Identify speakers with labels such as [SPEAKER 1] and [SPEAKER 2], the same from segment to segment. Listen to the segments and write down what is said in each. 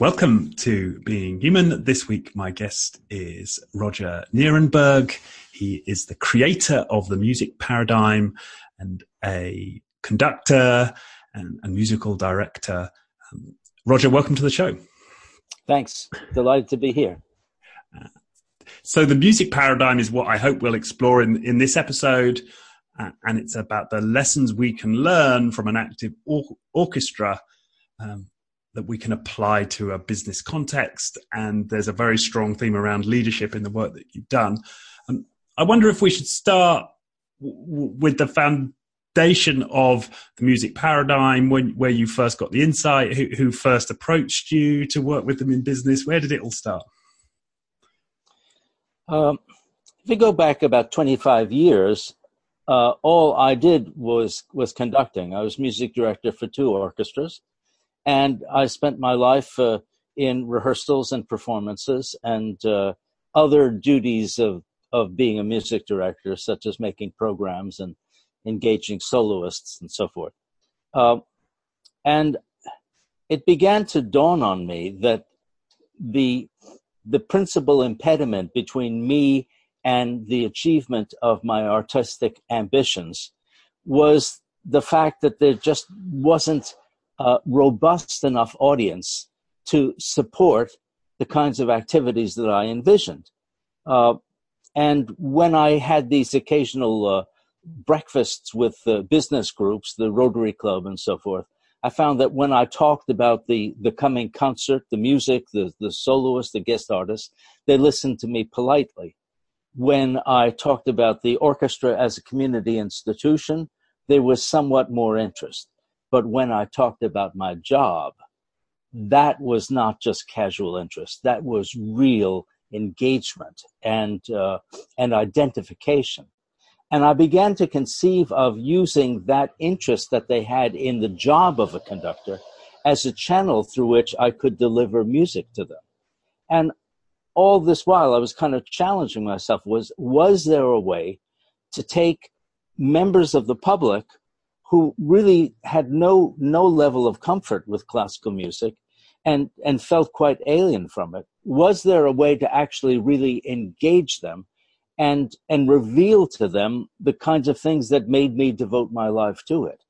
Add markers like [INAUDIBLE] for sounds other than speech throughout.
[SPEAKER 1] Welcome to Being Human. This week, my guest is Roger Nierenberg. He is the creator of the music paradigm and a conductor and a musical director. Um, Roger, welcome to the show.
[SPEAKER 2] Thanks. Delighted to be here.
[SPEAKER 1] Uh, so, the music paradigm is what I hope we'll explore in, in this episode. Uh, and it's about the lessons we can learn from an active or- orchestra um, that we can apply to a business context. And there's a very strong theme around leadership in the work that you've done. Um, I wonder if we should start w- with the foundation of the music paradigm, when, where you first got the insight, who, who first approached you to work with them in business. Where did it all start?
[SPEAKER 2] Um, if we go back about 25 years, uh, all I did was was conducting. I was music director for two orchestras, and I spent my life uh, in rehearsals and performances and uh, other duties of of being a music director, such as making programs and engaging soloists and so forth. Uh, and it began to dawn on me that the the principal impediment between me and the achievement of my artistic ambitions was the fact that there just wasn't a robust enough audience to support the kinds of activities that I envisioned. Uh, and when I had these occasional uh, breakfasts with business groups, the Rotary Club and so forth, I found that when I talked about the, the coming concert, the music, the, the soloist, the guest artist, they listened to me politely. When I talked about the orchestra as a community institution, there was somewhat more interest. But when I talked about my job, that was not just casual interest. That was real engagement and uh, and identification. And I began to conceive of using that interest that they had in the job of a conductor as a channel through which I could deliver music to them. And all this while, I was kind of challenging myself: was was there a way to take members of the public who really had no no level of comfort with classical music and and felt quite alien from it. Was there a way to actually really engage them and and reveal to them the kinds of things that made me devote my life to it?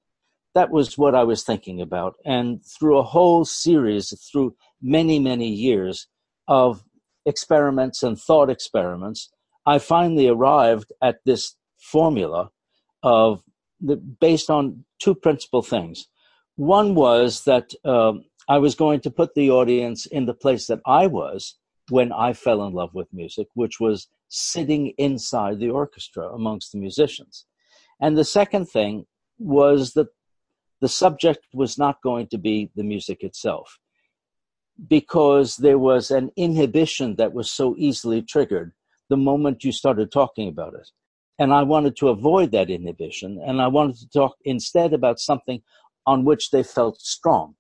[SPEAKER 2] That was what i was thinking about. And through a whole series through many many years of experiments and thought experiments i finally arrived at this formula of the, based on two principal things. One was that um, I was going to put the audience in the place that I was when I fell in love with music, which was sitting inside the orchestra amongst the musicians. And the second thing was that the subject was not going to be the music itself because there was an inhibition that was so easily triggered the moment you started talking about it. And I wanted to avoid that inhibition. And I wanted to talk instead about something on which they felt strong,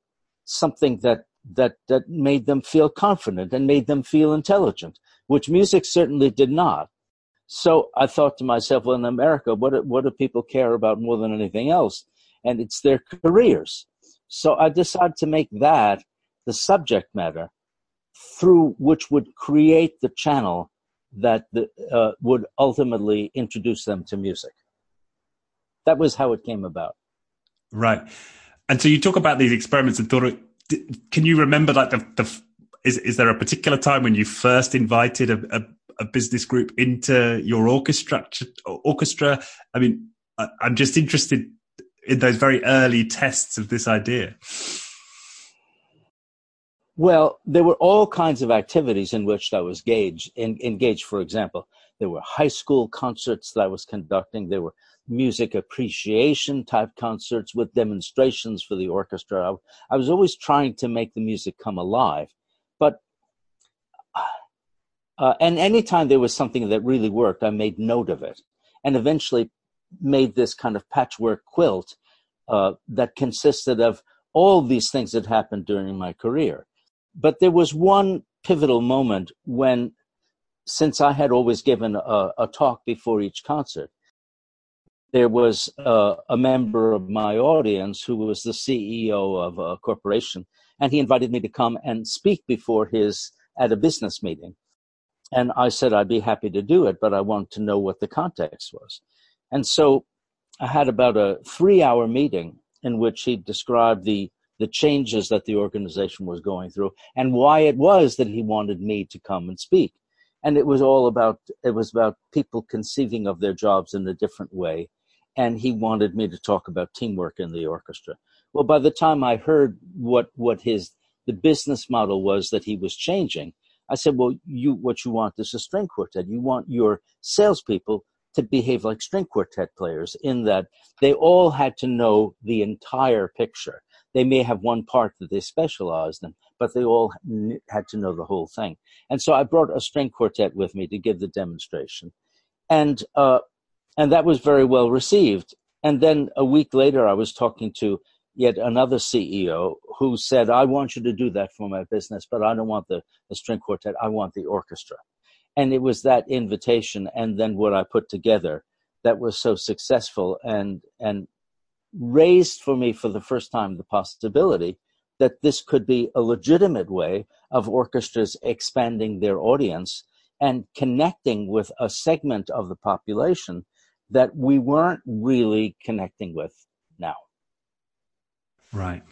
[SPEAKER 2] something that, that, that made them feel confident and made them feel intelligent, which music certainly did not. So I thought to myself, well, in America, what what do people care about more than anything else? And it's their careers. So I decided to make that the subject matter through which would create the channel that the, uh, would ultimately introduce them to music. That was how it came about.
[SPEAKER 1] Right. And so you talk about these experiments and thought, can you remember like the, the is, is there a particular time when you first invited a, a, a business group into your orchestra? Orchestra. I mean, I, I'm just interested in those very early tests of this idea.
[SPEAKER 2] Well, there were all kinds of activities in which I was engaged. In, engaged, for example, there were high school concerts that I was conducting. There were music appreciation type concerts with demonstrations for the orchestra. I, I was always trying to make the music come alive. But uh, and anytime there was something that really worked, I made note of it, and eventually made this kind of patchwork quilt uh, that consisted of all these things that happened during my career. But there was one pivotal moment when, since I had always given a, a talk before each concert, there was uh, a member of my audience who was the CEO of a corporation, and he invited me to come and speak before his at a business meeting. And I said I'd be happy to do it, but I wanted to know what the context was. And so I had about a three hour meeting in which he described the the changes that the organization was going through and why it was that he wanted me to come and speak. And it was all about it was about people conceiving of their jobs in a different way. And he wanted me to talk about teamwork in the orchestra. Well by the time i heard what what his the business model was that he was changing i said well you what you want is a string quartet. You want your salespeople to behave like string quartet players in that they all had to know the entire picture. They may have one part that they specialized in, but they all had to know the whole thing. And so I brought a string quartet with me to give the demonstration. And, uh, and that was very well received. And then a week later, I was talking to yet another CEO who said, I want you to do that for my business, but I don't want the, the string quartet. I want the orchestra and it was that invitation and then what I put together that was so successful and and raised for me for the first time the possibility that this could be a legitimate way of orchestras expanding their audience and connecting with a segment of the population that we weren't really connecting with now.
[SPEAKER 1] Right.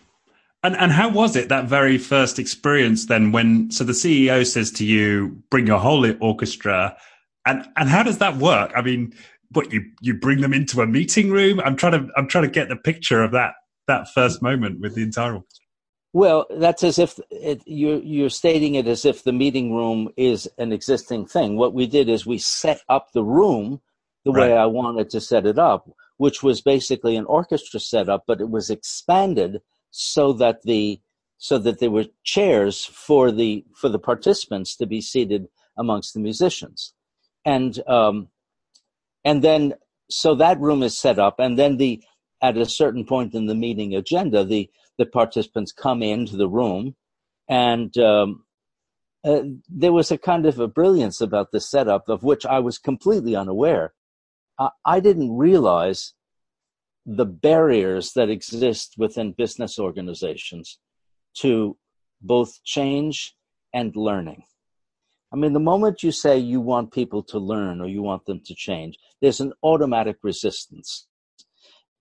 [SPEAKER 1] And and how was it that very first experience then when so the CEO says to you, bring your whole orchestra and and how does that work? I mean, what you you bring them into a meeting room? I'm trying to I'm trying to get the picture of that that first moment with the entire orchestra.
[SPEAKER 2] Well, that's as if it, you're you're stating it as if the meeting room is an existing thing. What we did is we set up the room the right. way I wanted to set it up, which was basically an orchestra setup, but it was expanded so that the so that there were chairs for the for the participants to be seated amongst the musicians and um, and then so that room is set up and then the at a certain point in the meeting agenda the the participants come into the room and um, uh, there was a kind of a brilliance about the setup of which I was completely unaware. Uh, I didn't realize the barriers that exist within business organizations to both change and learning. I mean, the moment you say you want people to learn or you want them to change, there's an automatic resistance.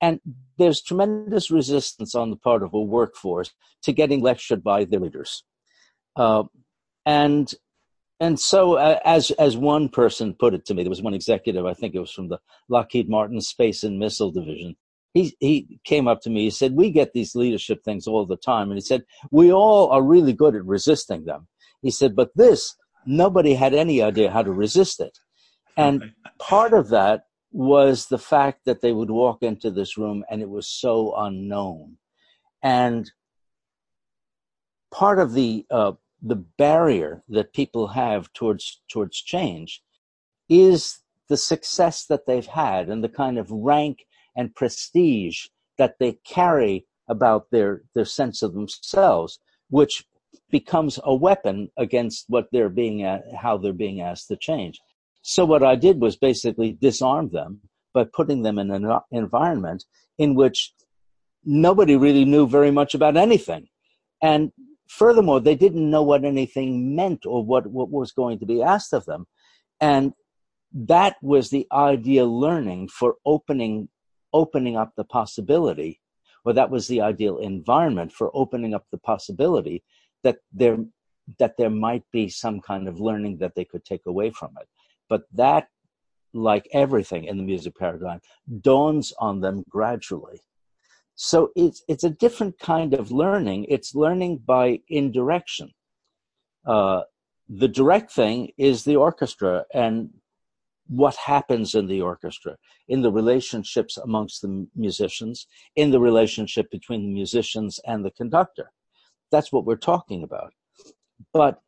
[SPEAKER 2] And there's tremendous resistance on the part of a workforce to getting lectured by the leaders. Uh, and and so, uh, as as one person put it to me, there was one executive, I think it was from the Lockheed Martin Space and Missile Division, he he came up to me. He said, "We get these leadership things all the time," and he said, "We all are really good at resisting them." He said, "But this, nobody had any idea how to resist it." And part of that was the fact that they would walk into this room and it was so unknown, and part of the uh, the barrier that people have towards towards change is the success that they've had and the kind of rank and prestige that they carry about their, their sense of themselves, which becomes a weapon against what they're being at, how they're being asked to change. So what I did was basically disarm them by putting them in an uh, environment in which nobody really knew very much about anything. And furthermore, they didn't know what anything meant or what, what was going to be asked of them. And that was the ideal learning for opening opening up the possibility, or that was the ideal environment for opening up the possibility that there that there might be some kind of learning that they could take away from it. But that, like everything in the music paradigm, dawns on them gradually. So it's it's a different kind of learning. It's learning by indirection. Uh, the direct thing is the orchestra and what happens in the orchestra, in the relationships amongst the musicians, in the relationship between the musicians and the conductor. That's what we're talking about. But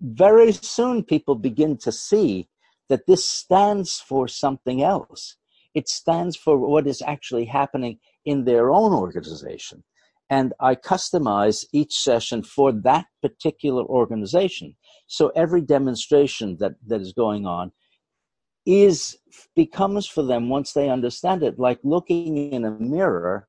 [SPEAKER 2] very soon people begin to see that this stands for something else. It stands for what is actually happening in their own organization. And I customize each session for that particular organization. So every demonstration that, that is going on is becomes for them once they understand it like looking in a mirror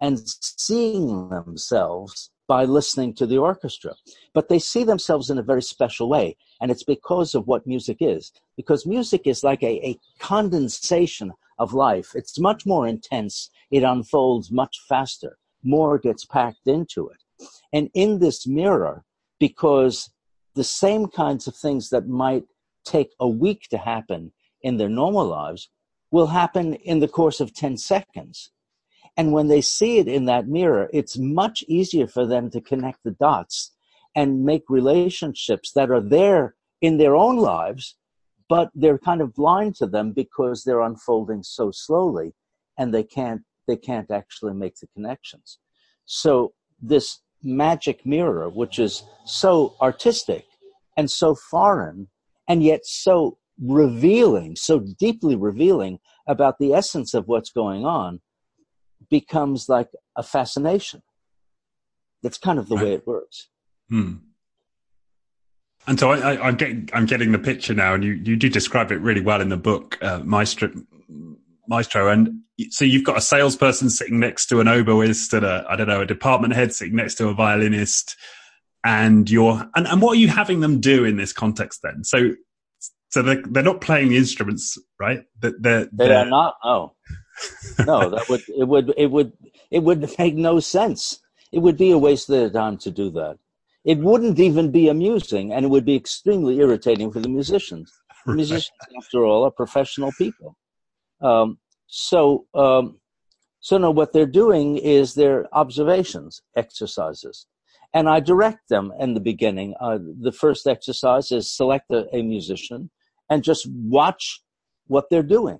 [SPEAKER 2] and seeing themselves by listening to the orchestra. But they see themselves in a very special way. And it's because of what music is. Because music is like a, a condensation of life. It's much more intense. It unfolds much faster. More gets packed into it. And in this mirror, because the same kinds of things that might take a week to happen in their normal lives will happen in the course of 10 seconds. And when they see it in that mirror, it's much easier for them to connect the dots and make relationships that are there in their own lives, but they're kind of blind to them because they're unfolding so slowly and they can't they can't actually make the connections. So this magic mirror, which is so artistic and so foreign and yet so revealing, so deeply revealing about the essence of what's going on, becomes like a fascination. That's kind of the right. way it works.
[SPEAKER 1] Hmm. And so I, am getting I'm getting the picture now, and you, you do describe it really well in the book, uh, Maestro. Maestro, and so you've got a salesperson sitting next to an oboist, and a I don't know a department head sitting next to a violinist, and you're and, and what are you having them do in this context then? So so they're, they're not playing the instruments, right?
[SPEAKER 2] They're, they're, they are not. Oh, no, that would it would it would it would make no sense. It would be a waste of their time to do that. It wouldn't even be amusing, and it would be extremely irritating for the musicians. [LAUGHS] Right. Musicians, after all, are professional people. Um, so, um, so no, what they're doing is their observations, exercises, and I direct them in the beginning. Uh, the first exercise is select a, a musician and just watch what they're doing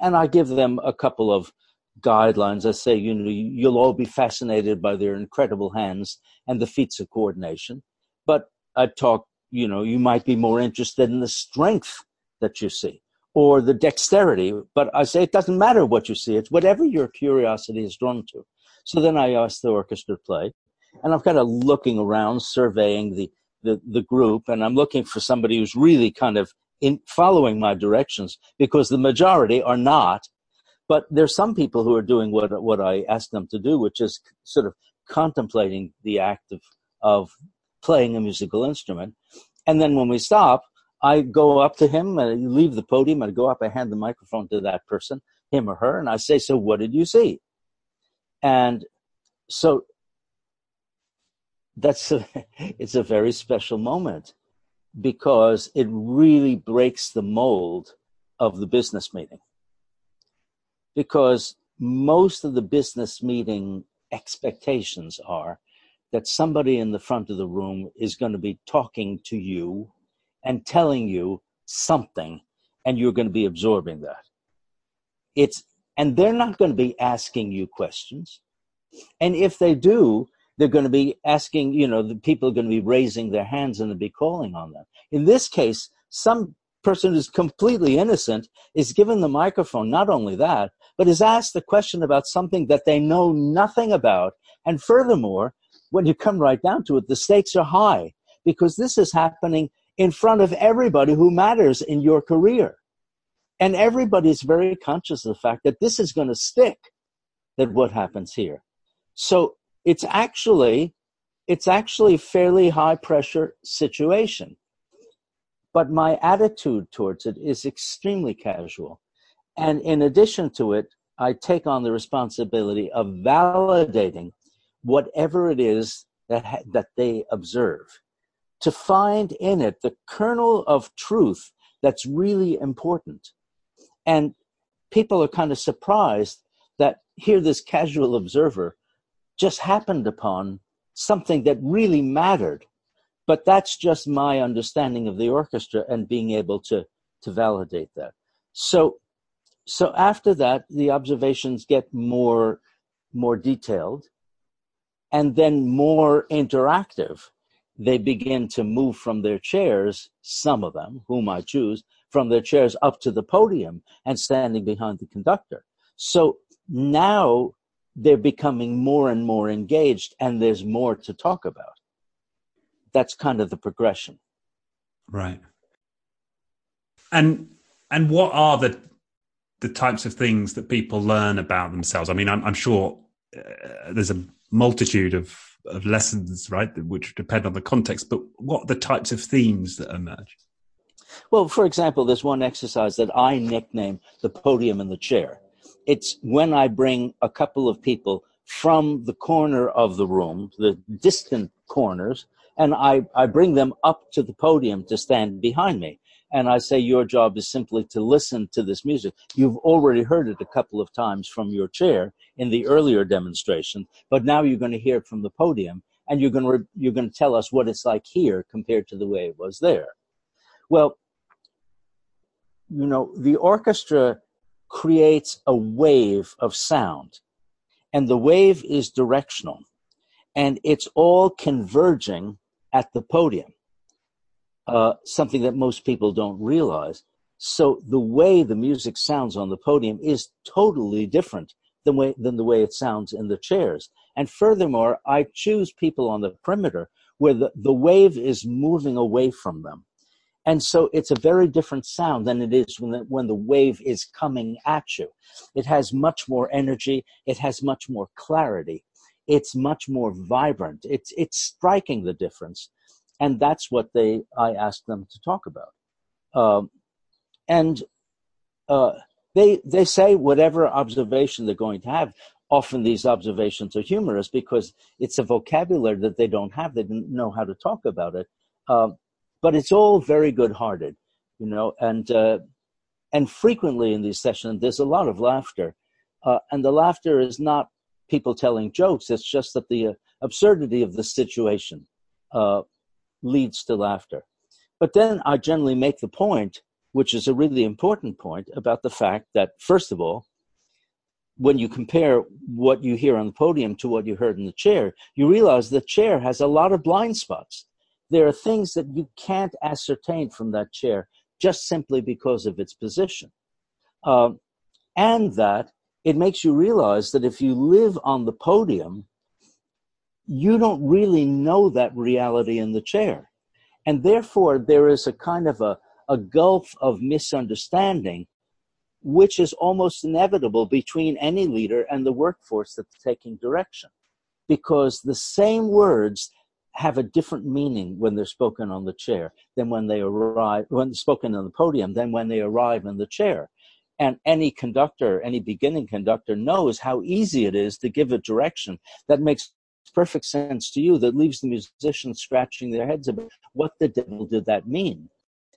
[SPEAKER 2] and I give them a couple of guidelines. I say, you know, you'll all be fascinated by their incredible hands and the feats of coordination. But I talk, you know, you might be more interested in the strength that you see or the dexterity. But I say it doesn't matter what you see, it's whatever your curiosity is drawn to. So then I ask the orchestra to play, and I'm kind of looking around, surveying the, the, the group, and I'm looking for somebody who's really kind of in following my directions because the majority are not. But there's some people who are doing what what I ask them to do, which is sort of contemplating the act of of playing a musical instrument. And then when we stop, I go up to him, and uh, leave the podium, and I go up, I hand the microphone to that person, him or her, and I say, "So what did you see?" And so that's a, [LAUGHS] it's a very special moment because it really breaks the mold of the business meeting. Because most of the business meeting expectations are that somebody in the front of the room is going to be talking to you and telling you something, and you're going to be absorbing that. It's and they're not going to be asking you questions. And if they do, they're going to be asking, you know, the people are going to be raising their hands and they'll be calling on them. In this case, some person who's completely innocent is given the microphone. Not only that, but is asked a question about something that they know nothing about. And furthermore, when you come right down to it, the stakes are high because this is happening in front of everybody who matters in your career. And everybody is very conscious of the fact that this is going to stick, that what happens here. So it's actually it's actually a fairly high pressure situation. But my attitude towards it is extremely casual. And in addition to it i take on the responsibility of validating whatever it is that that they observe. To find in it the kernel of truth that's really important. And people are kind of surprised that here this casual observer just happened upon something that really mattered. But that's just my understanding of the orchestra and being able to, to validate that. So, so after that, the observations get more, more detailed and then more interactive. They begin to move from their chairs, some of them, whom I choose, from their chairs up to the podium and standing behind the conductor. So now they're becoming more and more engaged and there's more to talk about. That's kind of the progression.
[SPEAKER 1] Right. And and what are the the types of things that people learn about themselves? I mean, I'm, I'm sure uh, there's a multitude of of lessons, right, which depend on the context. But what are the types of themes that emerge?
[SPEAKER 2] Well, for example, there's one exercise that I nickname the podium and the chair. It's when I bring a couple of people from the corner of the room, the distant corners, and I, I bring them up to the podium to stand behind me. And I say, your job is simply to listen to this music. You've already heard it a couple of times from your chair in the earlier demonstration, but now you're going to hear it from the podium and you're going to, re- you're going to tell us what it's like here compared to the way it was there. Well, you know, the orchestra creates a wave of sound and the wave is directional and it's all converging at the podium uh, something that most people don't realize. So the way the music sounds on the podium is totally different than, way, than the way it sounds in the chairs. And furthermore, I choose people on the perimeter where the, the wave is moving away from them. And so it's a very different sound than it is when the, when the wave is coming at you. It has much more energy. It has much more clarity. It's much more vibrant. It's, it's striking the difference and that's what they I asked them to talk about. Um, and uh, they they say whatever observation they're going to have. Often these observations are humorous because it's a vocabulary that they don't have. They didn't know how to talk about it. Um, but it's all very good-hearted, you know. And uh, and frequently in these sessions, there's a lot of laughter, uh, and the laughter is not people telling jokes. It's just that the uh, absurdity of the situation uh, leads to laughter. But then I generally make the point, which is a really important point, about the fact that, first of all, when you compare what you hear on the podium to what you heard in the chair, you realize the chair has a lot of blind spots. There are things that you can't ascertain from that chair just simply because of its position. Um, and that it makes you realize that if you live on the podium, you don't really know that reality in the chair. And therefore, there is a kind of a, a gulf of misunderstanding, which is almost inevitable between any leader and the workforce that's taking direction. Because the same words have a different meaning when they're spoken on the chair than when they arrive, when spoken on the podium than when they arrive in the chair. And any conductor, any beginning conductor knows how easy it is to give a direction that makes perfect sense to you that leaves the musicians scratching their heads about what the devil did that mean.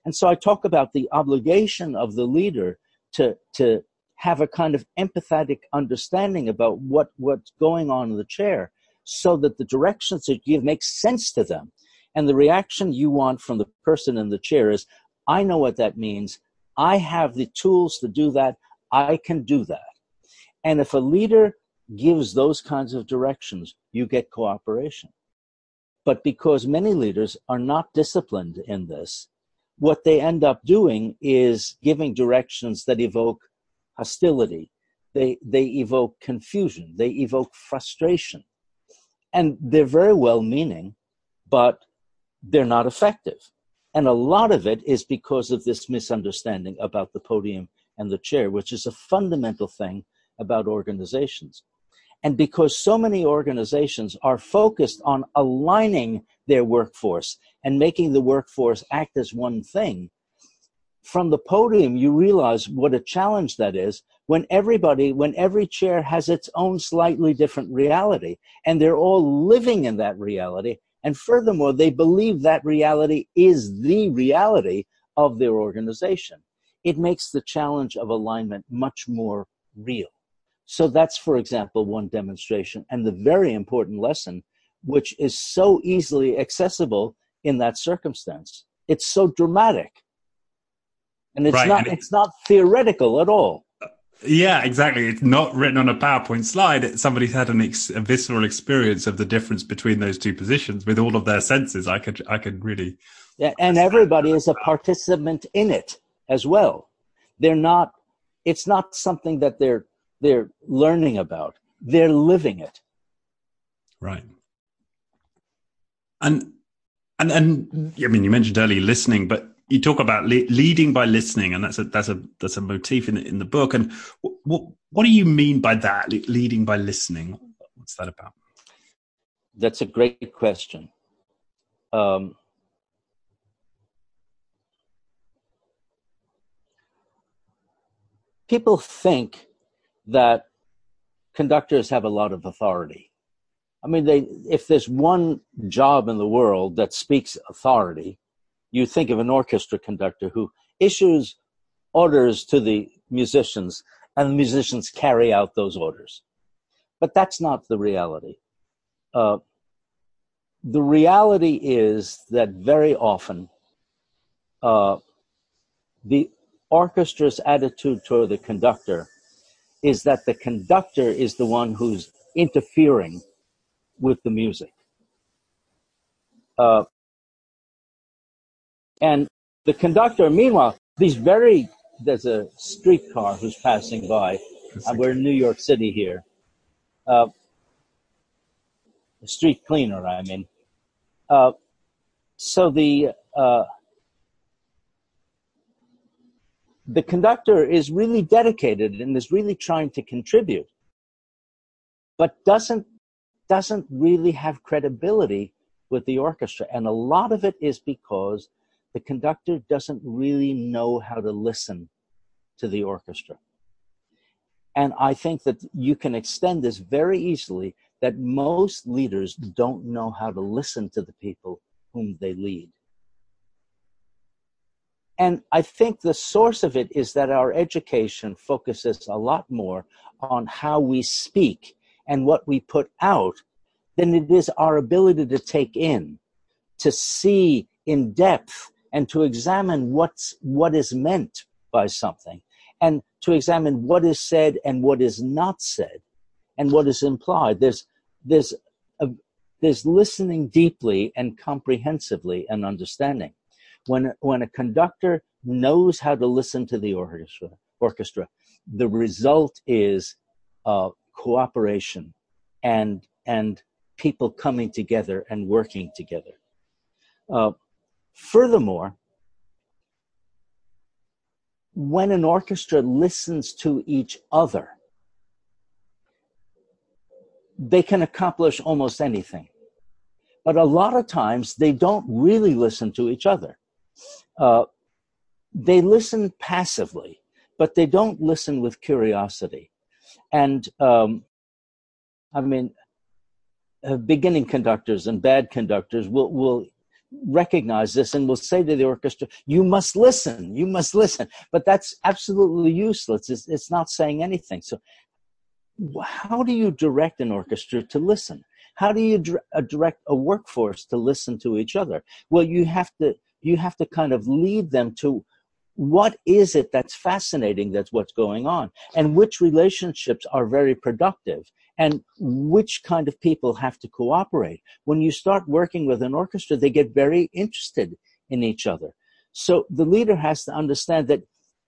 [SPEAKER 2] And so I talk about the obligation of the leader to, to have a kind of empathetic understanding about what, what's going on in the chair so that the directions that you give make sense to them. And the reaction you want from the person in the chair is, I know what that means. I have the tools to do that. I can do that. And if a leader gives those kinds of directions, you get cooperation. But because many leaders are not disciplined in this, what they end up doing is giving directions that evoke hostility. They, they evoke confusion. They evoke frustration. And they're very well meaning, but they're not effective. And a lot of it is because of this misunderstanding about the podium and the chair, which is a fundamental thing about organizations. And because so many organizations are focused on aligning their workforce and making the workforce act as one thing, from the podium, you realize what a challenge that is when everybody, when every chair has its own slightly different reality and they're all living in that reality. And furthermore, they believe that reality is the reality of their organization. It makes the challenge of alignment much more real. So that's, for example, one demonstration and the very important lesson, which is so easily accessible in that circumstance. It's so dramatic. And it's right. not, and it's not theoretical at all.
[SPEAKER 1] Yeah, exactly. It's not written on a PowerPoint slide. Somebody's had an ex- a visceral experience of the difference between those two positions with all of their senses. I could, I could really.
[SPEAKER 2] Yeah, and everybody is a participant in it as well. They're not. It's not something that they're they're learning about. They're living it.
[SPEAKER 1] Right. And and and I mean, you mentioned earlier listening, but you talk about le- leading by listening, and that's a that's a that's a motif in the, in the book. And what what do you mean by that? Leading by listening. What's that about?
[SPEAKER 2] That's a great question. Um, people think that conductors have a lot of authority. I mean, they, if there's one job in the world that speaks authority, you think of an orchestra conductor who issues orders to the musicians and the musicians carry out those orders. But that's not the reality. Uh, the reality is that very often uh, the orchestra's attitude toward the conductor is that the conductor is the one who's interfering with the music. Uh, and the conductor, meanwhile, these very, there's a streetcar who's passing by. Uh, we're in New York City here. Uh, a street cleaner, I mean. Uh, so the, uh, the conductor is really dedicated and is really trying to contribute, but doesn't doesn't really have credibility with the orchestra. And a lot of it is because the conductor doesn't really know how to listen to the orchestra. And I think that you can extend this very easily that most leaders don't know how to listen to the people whom they lead. And I think the source of it is that our education focuses a lot more on how we speak and what we put out than it is our ability to take in, to see in depth, and to examine what's, what is meant by something, and to examine what is said and what is not said, and what is implied. There's, there's, a, there's listening deeply and comprehensively and understanding. When, when a conductor knows how to listen to the orchestra, orchestra the result is uh, cooperation and and people coming together and working together. Uh, furthermore, when an orchestra listens to each other, they can accomplish almost anything. But a lot of times they don't really listen to each other. Uh, they listen passively, but they don't listen with curiosity. And um, I mean, uh, beginning conductors and bad conductors will will recognize this and will say to the orchestra, "You must listen. You must listen." But that's absolutely useless. It's, it's not saying anything. So, how do you direct an orchestra to listen? How do you uh, direct a workforce to listen to each other? Well, you have to you have to kind of lead them to what is it that's fascinating that's what's going on and which relationships are very productive and which kind of people have to cooperate? When you start working with an orchestra they get very interested in each other. So the leader has to understand that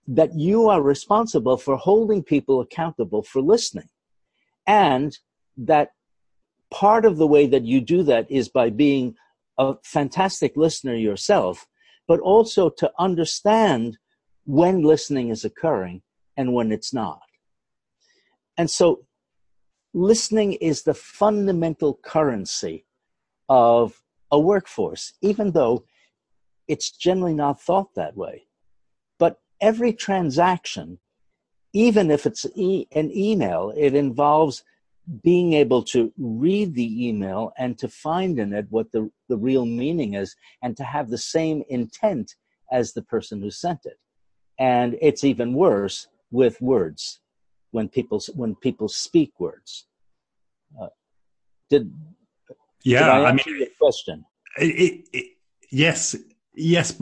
[SPEAKER 2] that you are responsible for holding people accountable for listening. And that part of the way that you do that is by being a fantastic listener yourself but also to understand when listening is occurring and when it's not. And so listening is the fundamental currency of a workforce, even though it's generally not thought that way. But every transaction, even if it's e- an email, it involves being able to read the email and to find in it what the, the real meaning is and to have the same intent as the person who sent it. And it's even worse with words when people, when people speak words. Uh, did,
[SPEAKER 1] yeah,
[SPEAKER 2] did I,
[SPEAKER 1] I mean,
[SPEAKER 2] your question?
[SPEAKER 1] It, it, yes, yes,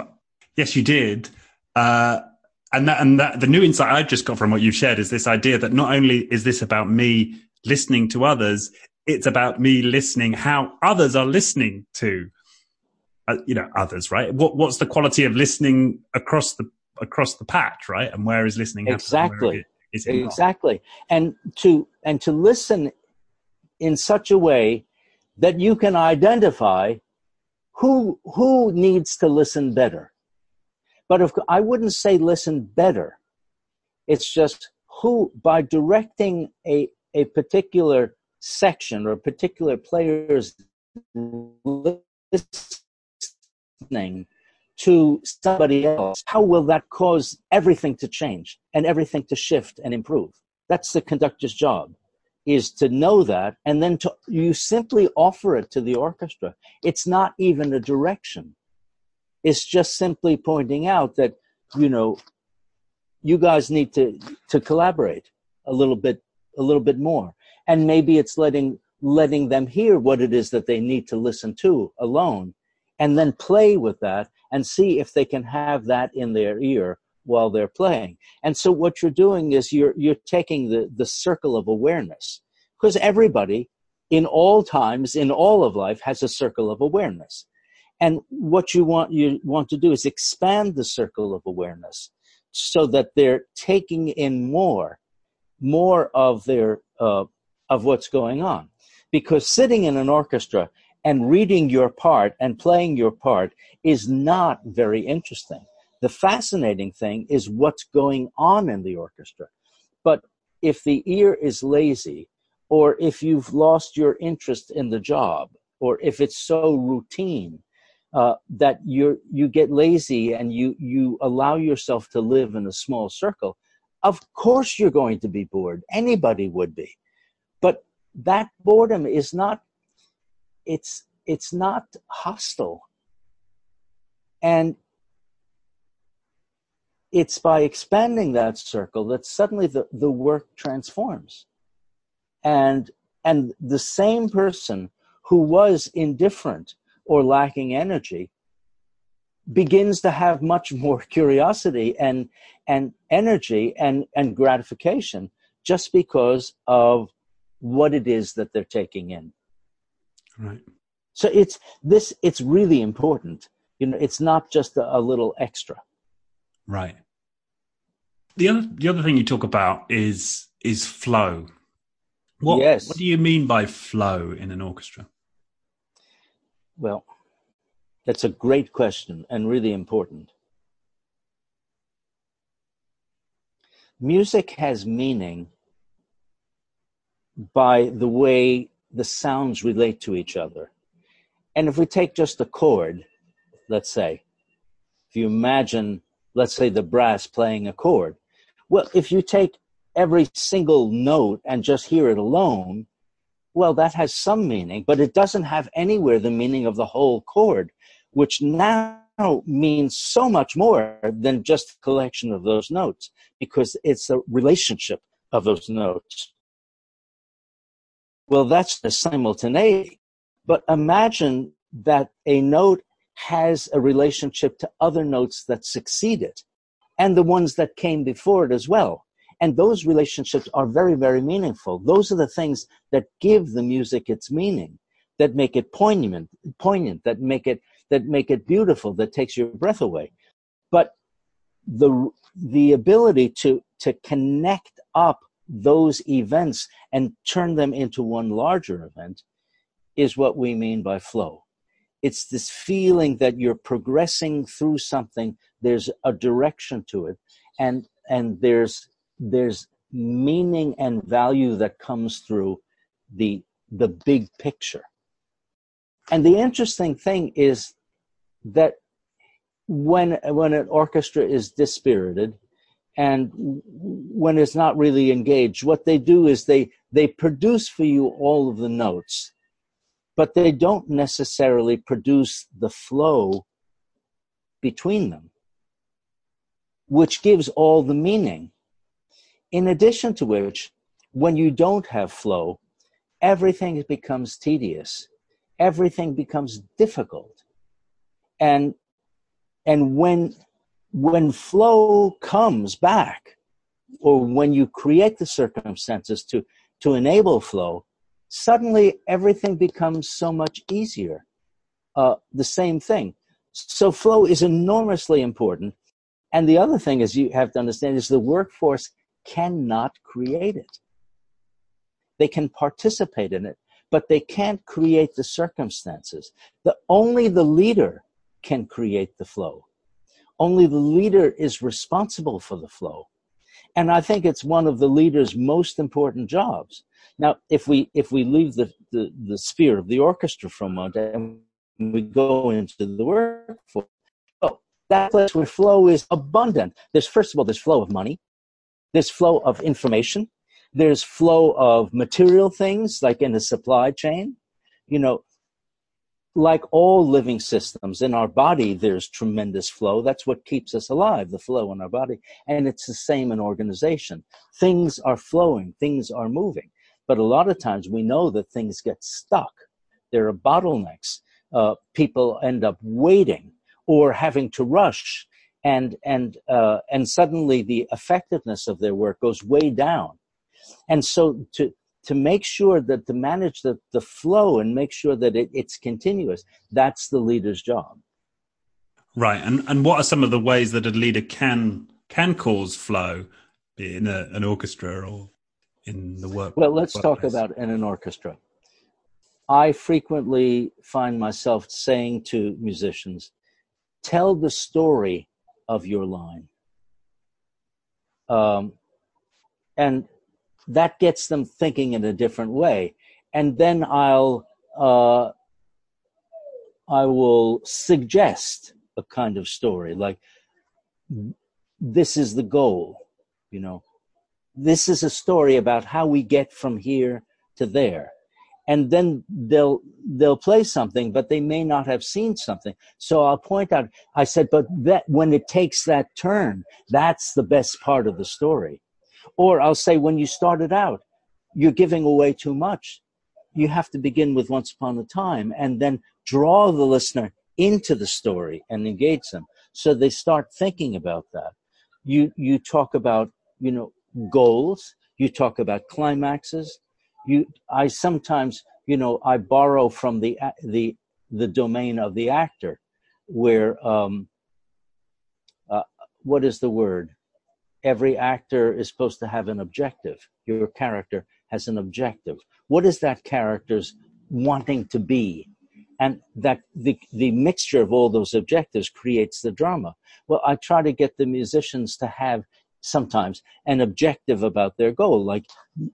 [SPEAKER 1] yes, you did. Uh, and that, and that, the new insight I just got from what you've shared is this idea that not only is this about me listening to others. It's about me listening how others are listening to, uh, you know, others, right? What, what's the quality of listening across the, across the patch, right? And where is listening?
[SPEAKER 2] Exactly. Exactly. And to, and to listen in such a way that you can identify who, who needs to listen better. But I wouldn't say listen better. It's just who, by directing a, a particular section or particular player's listening to somebody else, how will that cause everything to change and everything to shift and improve? That's the conductor's job is to know that and then to you simply offer it to the orchestra. It's not even a direction. It's just simply pointing out that you know you guys need to to collaborate a little bit a little bit more. And maybe it's letting letting them hear what it is that they need to listen to alone and then play with that and see if they can have that in their ear while they're playing. And so what you're doing is you're you're taking the the circle of awareness because everybody in all times in all of life has a circle of awareness. And what you want you want to do is expand the circle of awareness so that they're taking in more more of their uh, of what's going on because sitting in an orchestra and reading your part and playing your part is not very interesting the fascinating thing is what's going on in the orchestra. But if the ear is lazy, or if you've lost your interest in the job, or if it's so routine uh, that you you get lazy and you you allow yourself to live in a small circle, of course you're going to be bored. Anybody would be, but that boredom is not. It's it's not hostile. And it's by expanding that circle that suddenly the, the work transforms. And, and the same person who was indifferent or lacking energy begins to have much more [LAUGHS] curiosity and, and energy and, and gratification just because of what it is that they're taking in.
[SPEAKER 1] Right.
[SPEAKER 2] So it's this, it's really important. You know, it's not just a, a little extra.
[SPEAKER 1] Right. The other the other thing you talk about is is flow. What
[SPEAKER 2] yes.
[SPEAKER 1] what do you mean by flow in an orchestra?
[SPEAKER 2] Well, that's a great question and really important. Music has meaning by the way the sounds relate to each other. And if we take just a chord, let's say, if you imagine let's say the brass playing a chord. Well, if you take every single note and just hear it alone, well, that has some meaning, but it doesn't have anywhere the meaning of the whole chord, which now means so much more than just the collection of those notes because it's the relationship of those notes. Well, that's the simultaneity. But imagine that a note has a relationship to other notes that succeed it and the ones that came before it as well. And those relationships are very, very meaningful. Those are the things that give the music its meaning, that make it poignant, poignant, that make it that make it beautiful, that takes your breath away. But the the ability to to connect up those events and turn them into one larger event is what we mean by flow. It's this feeling that you're progressing through something there's a direction to it and and there's there's meaning and value that comes through the the big picture. And the interesting thing is that when when an orchestra is dispirited and when it's not really engaged what they do is they they produce for you all of the notes but they don't necessarily produce the flow between them, which gives all the meaning. In addition to which, when you don't have flow, everything becomes tedious, everything becomes difficult. And, and when, when flow comes back, or when you create the circumstances to, to enable flow, suddenly everything becomes so much easier. Uh, the same thing. So flow is enormously important. And the other thing is you have to understand is the workforce cannot create it. They can participate in it, but they can't create the circumstances. The only the leader can create the flow. Only the leader is responsible for the flow. And I think it's one of the leader's most important jobs. Now, if we if we leave the, the, the sphere of the orchestra for a moment and we go into the workforce, oh, that place where flow is abundant. There's first of all, there's flow of money, there's flow of information, there's flow of material things like in the supply chain. You know, like all living systems in our body, there's tremendous flow. That's what keeps us alive, the flow in our body. And it's the same in organization. Things are flowing, things are moving. But a lot of times we know that things get stuck. There are bottlenecks. Uh, people end up waiting or having to rush and and uh, and suddenly the effectiveness of their work goes way down and so to to make sure that to manage the, the flow and make sure that it, it's continuous that's the leader's job.
[SPEAKER 1] Right and and what are some of the ways that a leader can can cause flow in a, an orchestra or in the work
[SPEAKER 2] well let's workplace? talk about in an orchestra. I frequently find myself saying to musicians tell the story of your line. Um, and that gets them thinking in a different way. And then I'll, uh, I will suggest a kind of story like, this is the goal, you know, this is a story about how we get from here to there. And then they'll, they'll play something, but they may not have seen something. So I'll point out, I said, but that when it takes that turn, that's the best part of the story or I'll say, when you started out, you're giving away too much. You have to begin with once upon a time and then draw the listener into the story and engage them. So they start thinking about that. You, you talk about, you know, goals. You talk about climaxes. You, I sometimes, you know, I borrow from the, the, the domain of the actor where, um, uh, what is the word? Every actor is supposed to have an objective. Your character has an objective. What is that character's wanting to be? And that the, the mixture of all those objectives creates the drama. Well, I try to get the musicians to have sometimes an objective about their goal. Like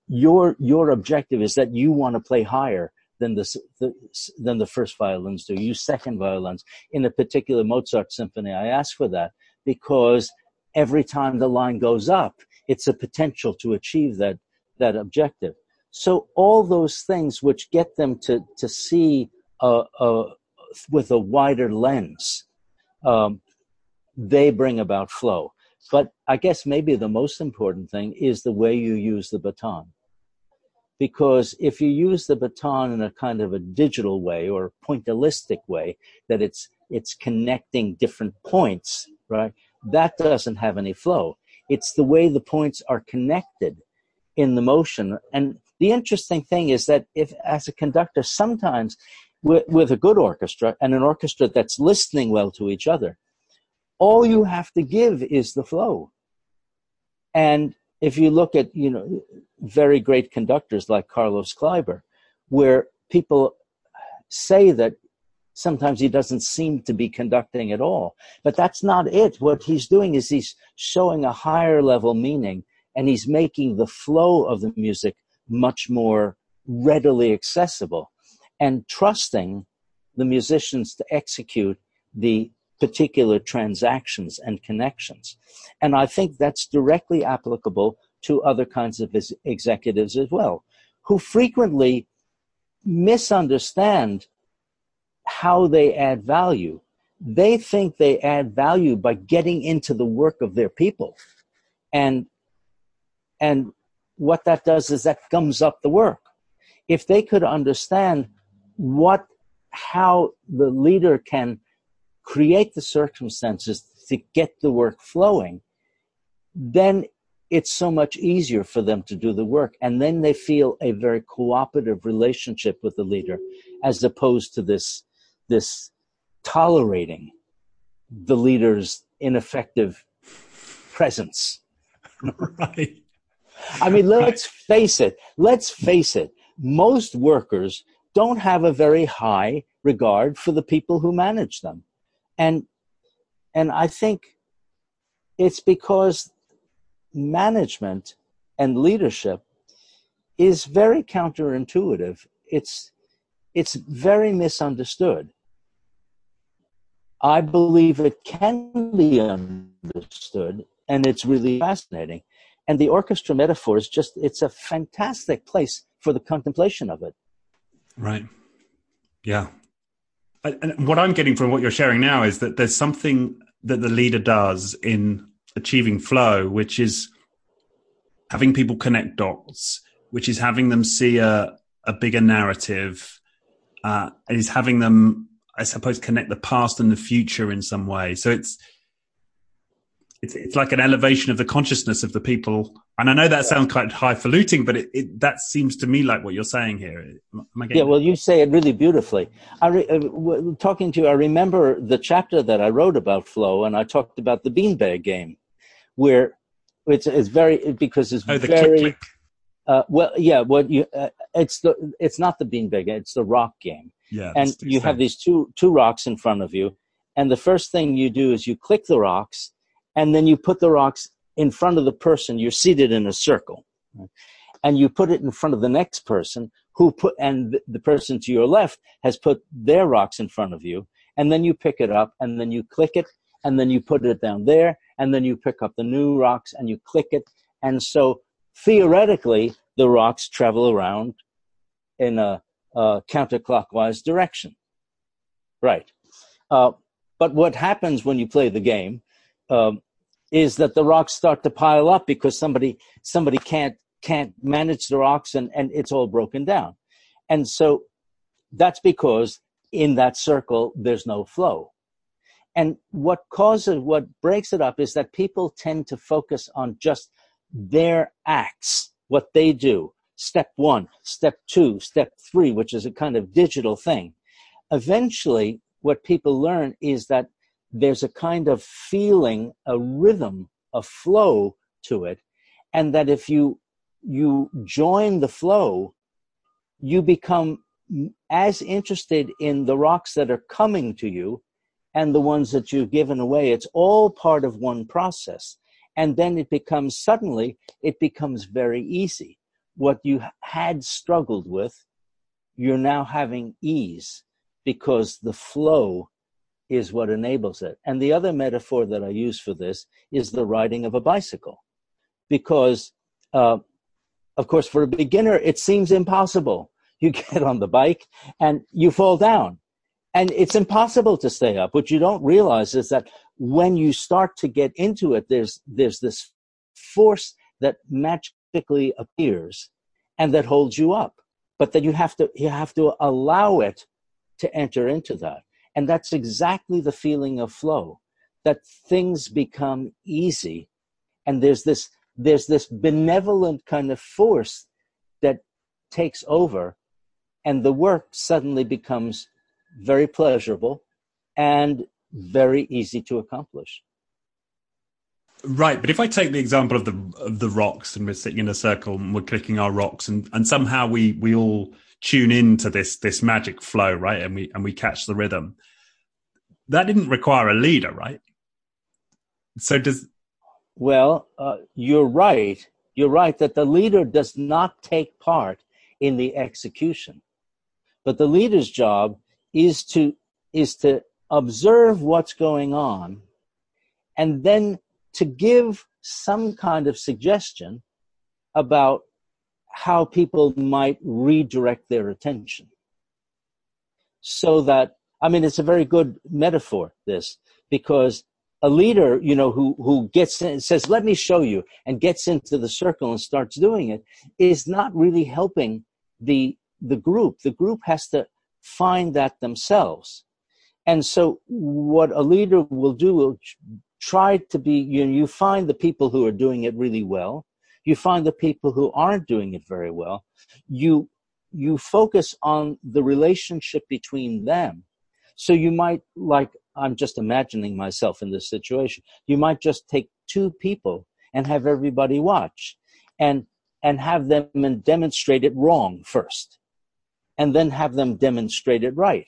[SPEAKER 2] your, your objective is that you want to play higher than the, the, than the first violins do. You second violins in a particular Mozart symphony. I ask for that because every time the line goes up, it's a potential to achieve that, that objective. So all those things which get them to, to see uh, uh, with a wider lens, um, they bring about flow. But I guess maybe the most important thing is the way you use the baton. Because if you use the baton in a kind of a digital way or pointillistic way, that it's, it's connecting different points, right? That doesn't have any flow. It's the way the points are connected in the motion. And the interesting thing is that if, as a conductor, sometimes with, with a good orchestra and an orchestra that's listening well to each other, all you have to give is the flow. And if you look at, you know, very great conductors like Carlos Kleiber, where people say that sometimes he doesn't seem to be conducting at all. But that's not it. What he's doing is he's showing a higher level meaning and he's making the flow of the music much more readily accessible and trusting the musicians to execute the particular transactions and connections. And I think that's directly applicable to other kinds of executives as well, who frequently misunderstand how they add value. They think they add value by getting into the work of their people. And, and what that does is that gums up the work. If they could understand what, how the leader can create the circumstances to get the work flowing, then it's so much easier for them to do the work. And then they feel a very cooperative relationship with the leader as opposed to this this tolerating the leader's ineffective presence. [LAUGHS]
[SPEAKER 1] right.
[SPEAKER 2] I mean, let's face it. Let's face it. Most workers don't have a very high regard for the people who manage them. And And I think it's because management and leadership is very counterintuitive. It's it's very misunderstood. I believe it can be understood, and it's really fascinating. And the orchestra metaphor is just, it's a fantastic place for the contemplation of it.
[SPEAKER 1] Right. Yeah. And what I'm getting from what you're sharing now is that there's something that the leader does in achieving flow, which is having people connect dots, which is having them see a, a bigger narrative, uh, is having them, I suppose, connect the past and the future in some way. So it's it's it's like an elevation of the consciousness of the people. And I know that sounds quite highfalutin, but it, it, that seems to me like what you're saying here.
[SPEAKER 2] yeah, well, you say it really beautifully. I re, uh, talking to you, I remember the chapter that I wrote about flow, and I talked about the beanbag game, where it's, it's very because it's
[SPEAKER 1] oh,
[SPEAKER 2] very.
[SPEAKER 1] Click, click.
[SPEAKER 2] Uh, well, yeah, what you uh, it's the it's not the beanbag, it's the rock game.
[SPEAKER 1] Yeah,
[SPEAKER 2] and you have these two two rocks in front of you, and the first thing you do is you click the rocks and then you put the rocks in front of the person you're seated in a circle and you put it in front of the next person who put and the person to your left has put their rocks in front of you and then you pick it up and then you click it and then you put it down there and then you pick up the new rocks and you click it. And so theoretically the rocks travel around in a, a counterclockwise direction. Right. Uh, but what happens when you play the game um, is that the rocks start to pile up because somebody somebody can't can't manage the rocks and and it's all broken down. And so that's because in that circle there's no flow. And what causes what breaks it up is that people tend to focus on just their acts what they do step 1 step 2 step 3 which is a kind of digital thing eventually what people learn is that there's a kind of feeling, a rhythm, a flow to it. And that if you, you join the flow, you become as interested in the rocks that are coming to you and the ones that you've given away. It's all part of one process. And then it becomes suddenly, it becomes very easy. What you had struggled with, you're now having ease because the flow is what enables it. And the other metaphor that I use for this is the riding of a bicycle. Because, uh, of course, for a beginner, it seems impossible. [LAUGHS] You get on the bike and you fall down. And it's impossible to stay up. What you don't realize is that when you start to get into it, there's, there's this force that appears and that holds you up. But that you have to, you have to allow it to enter into that. And that's exactly the feeling of flow, that things become easy. And there's this, there's this benevolent kind of force that takes over and the work suddenly becomes very pleasurable and very easy to accomplish.
[SPEAKER 1] Right, but if I take the example of the of the rocks and we're sitting in a circle and we're clicking our rocks and, and somehow we we all tune into this this magic flow, right? And we and we catch the rhythm. That didn't require a leader, right? So does
[SPEAKER 2] well, uh, you're right. You're right that the leader does not take part in the execution, but the leader's job is to is to observe what's going on, and then to give some kind of suggestion about how people might redirect their attention. So that i mean it's a very good metaphor this because a leader you know who who gets in says let me show you and gets into the circle and starts doing it is not really helping the the group. The group has to find that themselves. And so what a leader will do will try to be you you find the people who are doing it really well. You find the people who aren't doing it very well. You you focus on the relationship between them. So you might like i'm just imagining myself in this situation. You might just take two people and have everybody watch and and have them and demonstrate it wrong first and then have them demonstrate it right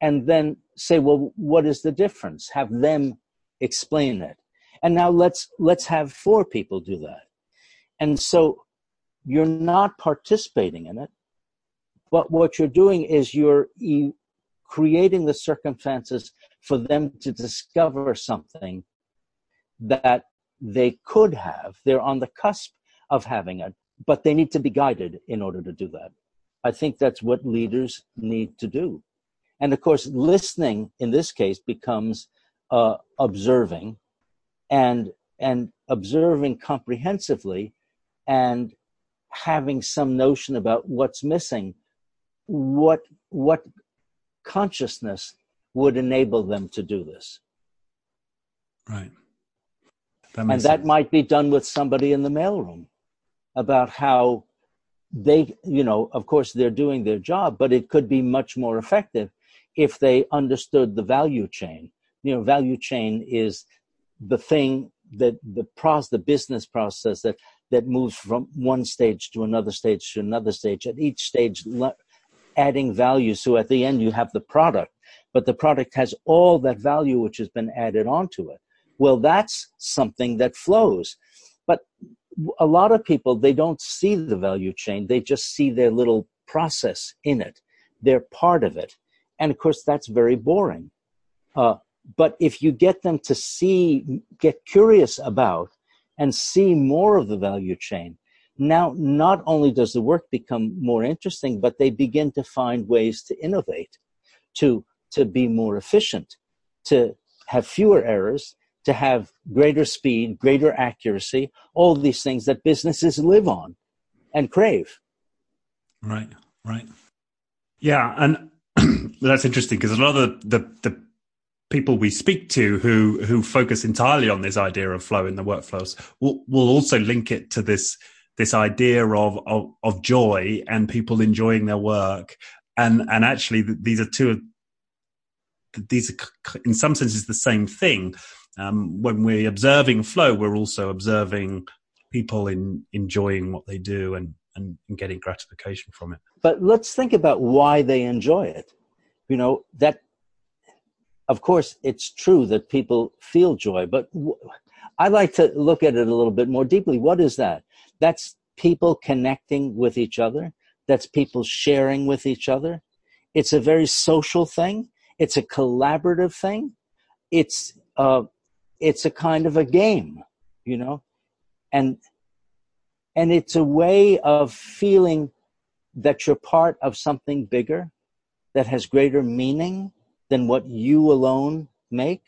[SPEAKER 2] and then say, well, what is the difference? Have them explain it. And now let's let's have four people do that. And so you're not participating in it, but what you're doing is you're creating the circumstances for them to discover something that they could have. They're on the cusp of having it, but they need to be guided in order to do that. I think that's what leaders need to do. And of course, listening in this case becomes uh, observing and and observing comprehensively and having some notion about what's missing what what consciousness would enable them to do this
[SPEAKER 1] right
[SPEAKER 2] that and that sense. might be done with somebody in the mailroom about how they you know of course they're doing their job but it could be much more effective if they understood the value chain you know value chain is the thing that the process the business process that that moves from one stage to another stage to another stage. At each stage adding value. So at the end you have the product but the product has all that value which has been added onto it. Well that's something that flows. But a lot of people they don't see the value chain. They just see their little process in it. They're part of it. And of course that's very boring. Uh, but if you get them to see get curious about and see more of the value chain now not only does the work become more interesting but they begin to find ways to innovate to to be more efficient to have fewer errors to have greater speed greater accuracy all these things that businesses live on and crave.
[SPEAKER 1] Right right. Yeah and [CLEARS THROAT] that's interesting because a lot of the, the, the people we speak to who who focus entirely on this idea of flow in the workflows will will also link it to this this idea of, of, of joy and people enjoying their work. And and actually these are two these are in some senses the same thing. Um, when we're observing flow we're also observing people in enjoying what they do and, and and getting gratification from it.
[SPEAKER 2] But let's think about why they enjoy it. You know that of course, it's true that people feel joy, but w- I like to look at it a little bit more deeply. What is that? That's people connecting with each other. That's people sharing with each other. It's a very social thing. It's a collaborative thing. It's uh, it's a kind of a game, you know, and and it's a way of feeling that you're part of something bigger that has greater meaning than what you alone make?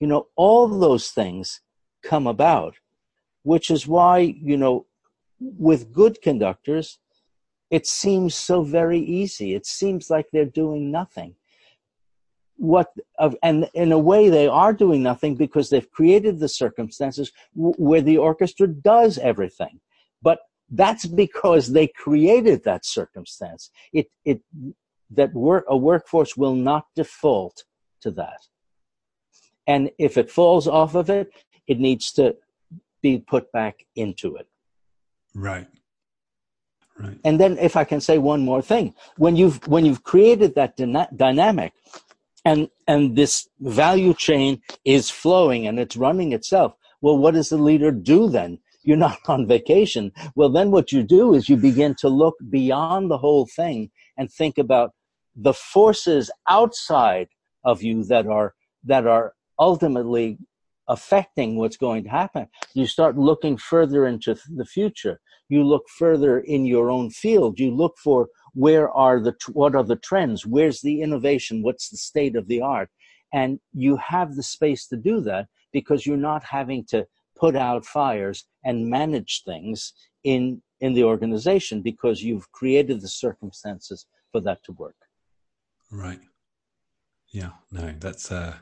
[SPEAKER 2] You know, all those things come about, which is why, you know, with good conductors, it seems so very easy. It seems like they're doing nothing. What of, and in a way they are doing nothing because they've created the circumstances where the orchestra does everything. But that's because they created that circumstance. It, it that work, a workforce will not default to that. And if it falls off of it, it needs to be put back into it.
[SPEAKER 1] Right. Right.
[SPEAKER 2] And then if I can say one more thing, when you've when you've created that dyna- dynamic and and this value chain is flowing and it's running itself, well what does the leader do then? You're not [LAUGHS] on vacation. Well then what you do is you begin to look beyond the whole thing and think about the forces outside of you that are that are ultimately affecting what's going to happen. You start looking further into the future. You look further in your own field. You look for where are the what are the trends? Where's the innovation? What's the state of the art? And you have the space to do that because you're not having to put out fires and manage things in in the organization because you've created the circumstances for that to work
[SPEAKER 1] Right. Yeah. No, that's uh,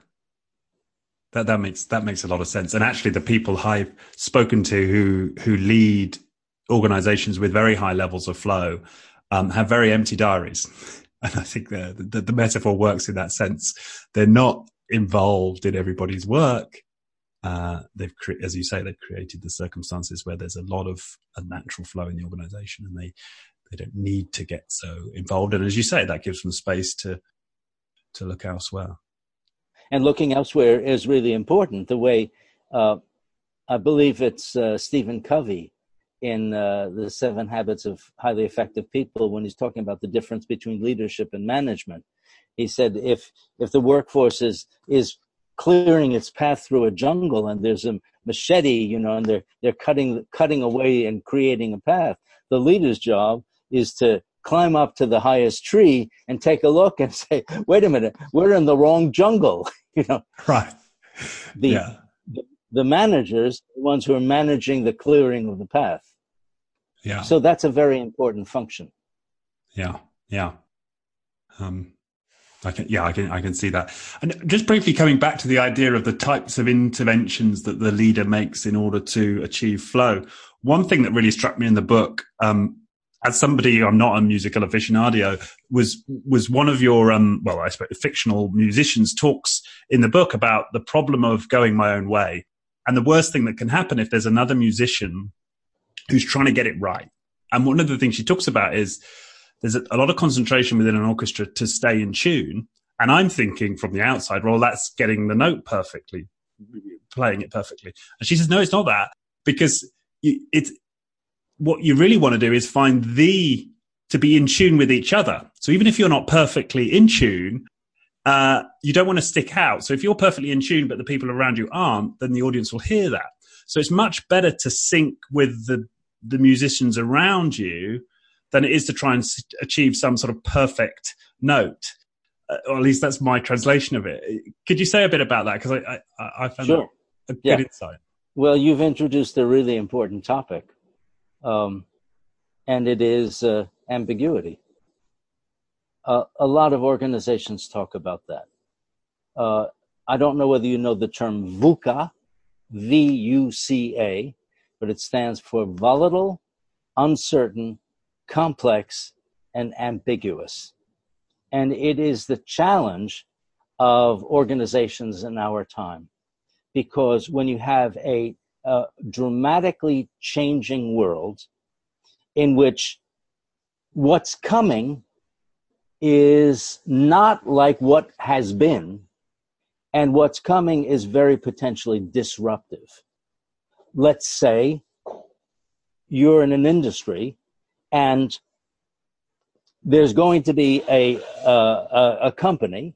[SPEAKER 1] that that makes that makes a lot of sense. And actually, the people I've spoken to who who lead organizations with very high levels of flow um, have very empty diaries. [LAUGHS] And I think the, the, the metaphor works in that sense. They're not involved in everybody's work. Uh, they've, cre- as you say, they've created the circumstances where there's a lot of a natural flow in the organization, and they they don't need to get so involved. And as you say, that gives them space to to look elsewhere.
[SPEAKER 2] And looking elsewhere is really important. The way uh, I believe it's uh, Stephen Covey in uh, the Seven Habits of Highly Effective People when he's talking about the difference between leadership and management. He said if if the workforce is is clearing its path through a jungle and there's a machete, you know, and they're they're cutting cutting away and creating a path. The leader's job is to climb up to the highest tree and take a look and [LAUGHS] say, "Wait a minute, we're in the wrong jungle." [LAUGHS] you know,
[SPEAKER 1] right?
[SPEAKER 2] The,
[SPEAKER 1] yeah.
[SPEAKER 2] the the managers, the ones who are managing the clearing of the path.
[SPEAKER 1] Yeah.
[SPEAKER 2] So that's a very important function.
[SPEAKER 1] Yeah. Yeah. Um, I can, yeah, I can, I can see that. And just briefly coming back to the idea of the types of interventions that the leader makes in order to achieve flow. One thing that really struck me in the book, um, as somebody, I'm not a musical aficionado, was, was one of your, um, well, I suppose fictional musicians talks in the book about the problem of going my own way. And the worst thing that can happen if there's another musician who's trying to get it right. And one of the things she talks about is there's a, a, lot of concentration within an orchestra to stay in tune. And I'm thinking from the outside, well, that's getting the note perfectly, playing it perfectly. And she says, no, it's not that because it's what you really want to do is find the to be in tune with each other. So even if you're not perfectly in tune, uh, you don't want to stick out. So if you're perfectly in tune, but the people around you aren't, then the audience will hear that. So it's much better to sync with the the musicians around you than it is to try and achieve some sort of perfect note. Uh, or at least that's my translation of it. Could you say a bit about that? Because I, I, I found sure. a good insight.
[SPEAKER 2] Well, you've introduced a really important topic, um, and it is uh, ambiguity. Uh, a lot of organizations talk about that. Uh, I don't know whether you know the term VUCA, V U C A, but it stands for volatile, uncertain, complex, and ambiguous. And it is the challenge of organizations in our time. Because when you have a, a dramatically changing world in which what's coming is not like what has been, and what's coming is very potentially disruptive. Let's say you're in an industry and there's going to be a, a, a company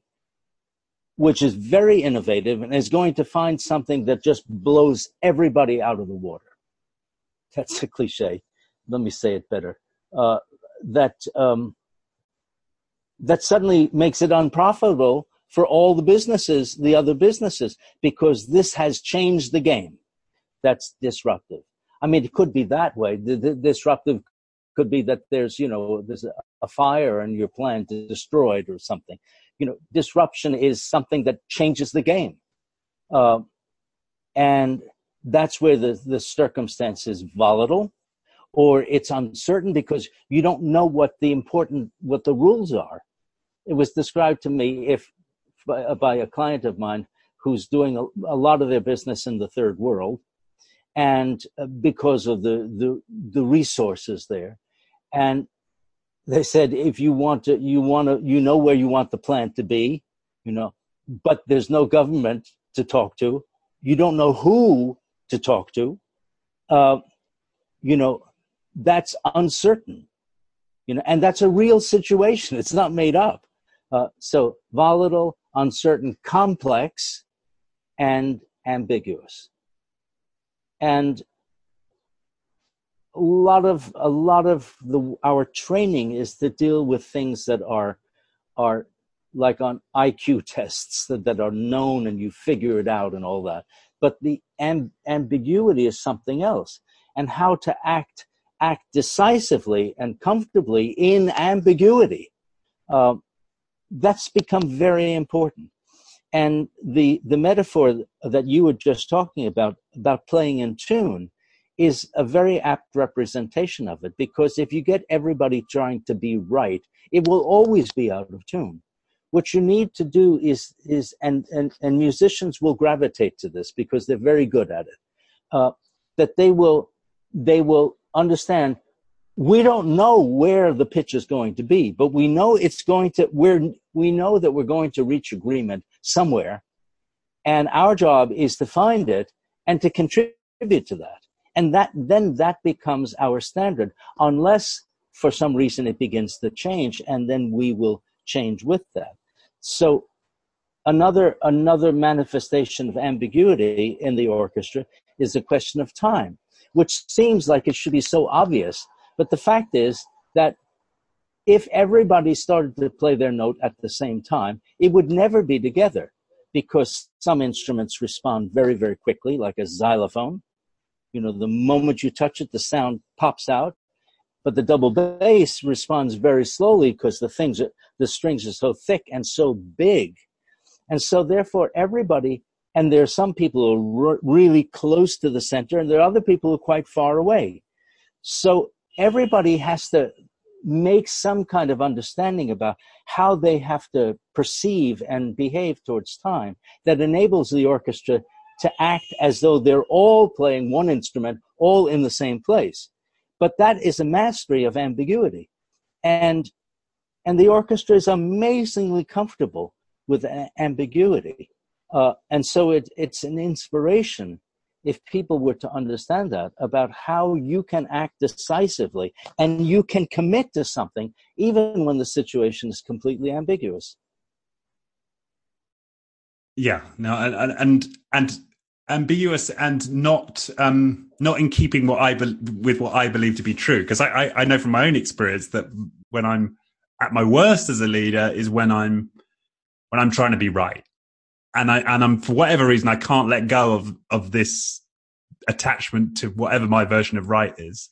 [SPEAKER 2] which is very innovative and is going to find something that just blows everybody out of the water. That's a cliche. Let me say it better. Uh, that um, that suddenly makes it unprofitable for all the businesses, the other businesses, because this has changed the game. That's disruptive. I mean, it could be that way. The, the disruptive could be that there's you know there's a, a fire and your plant is destroyed or something you know disruption is something that changes the game. Uh, and that's where the, the circumstance is volatile or it's uncertain because you don't know what the important what the rules are. It was described to me if by, by a client of mine who's doing a, a, lot of their business in the third world and uh, because of the, the the resources there. And they said if you want to you want to you know where you want the plant to be you know but there's no government to talk to. You don't know who to talk to. Uh, you know that's uncertain you know and that's a real situation. It's not made up. Uh, so volatile uncertain complex and ambiguous. And a lot of a lot of the our training is to deal with things that are are like on IQ tests that, that are known and you figure it out and all that. But the amb- ambiguity is something else, and how to act act decisively and comfortably in ambiguity. Uh, that's become very important. And the the metaphor that you were just talking about about playing in tune is a very apt representation of it because if you get everybody trying to be right, it will always be out of tune. What you need to do is is and and, and musicians will gravitate to this because they're very good at it. Uh, that they will they will understand we don't know where the pitch is going to be, but we know it's going to we're we know that we're going to reach agreement somewhere. And our job is to find it and to contribute to that. And that, then that becomes our standard, unless for some reason it begins to change and then we will change with that. So another, another manifestation of ambiguity in the orchestra is the question of time, which seems like it should be so obvious. But the fact is that if everybody started to play their note at the same time, it would never be together because some instruments respond very, very quickly, like a xylophone. You know, the moment you touch it, the sound pops out. But the double bass responds very slowly because the things, the strings are so thick and so big. And so therefore everybody, and there are some people who are really close to the center and there are other people who are quite far away. So everybody has to make some kind of understanding about how they have to perceive and behave towards time that enables the orchestra to act as though they're all playing one instrument, all in the same place. But that is a mastery of ambiguity. And, and the orchestra is amazingly comfortable with ambiguity. Uh, and so it, it's an inspiration if people were to understand that about how you can act decisively and you can commit to something even when the situation is completely ambiguous.
[SPEAKER 1] Yeah, no, and and and ambiguous and not um, not in keeping what I be- with what I believe to be true. Because I, I, I know from my own experience that when I'm at my worst as a leader is when I'm when I'm trying to be right, and I and I'm for whatever reason I can't let go of of this attachment to whatever my version of right is.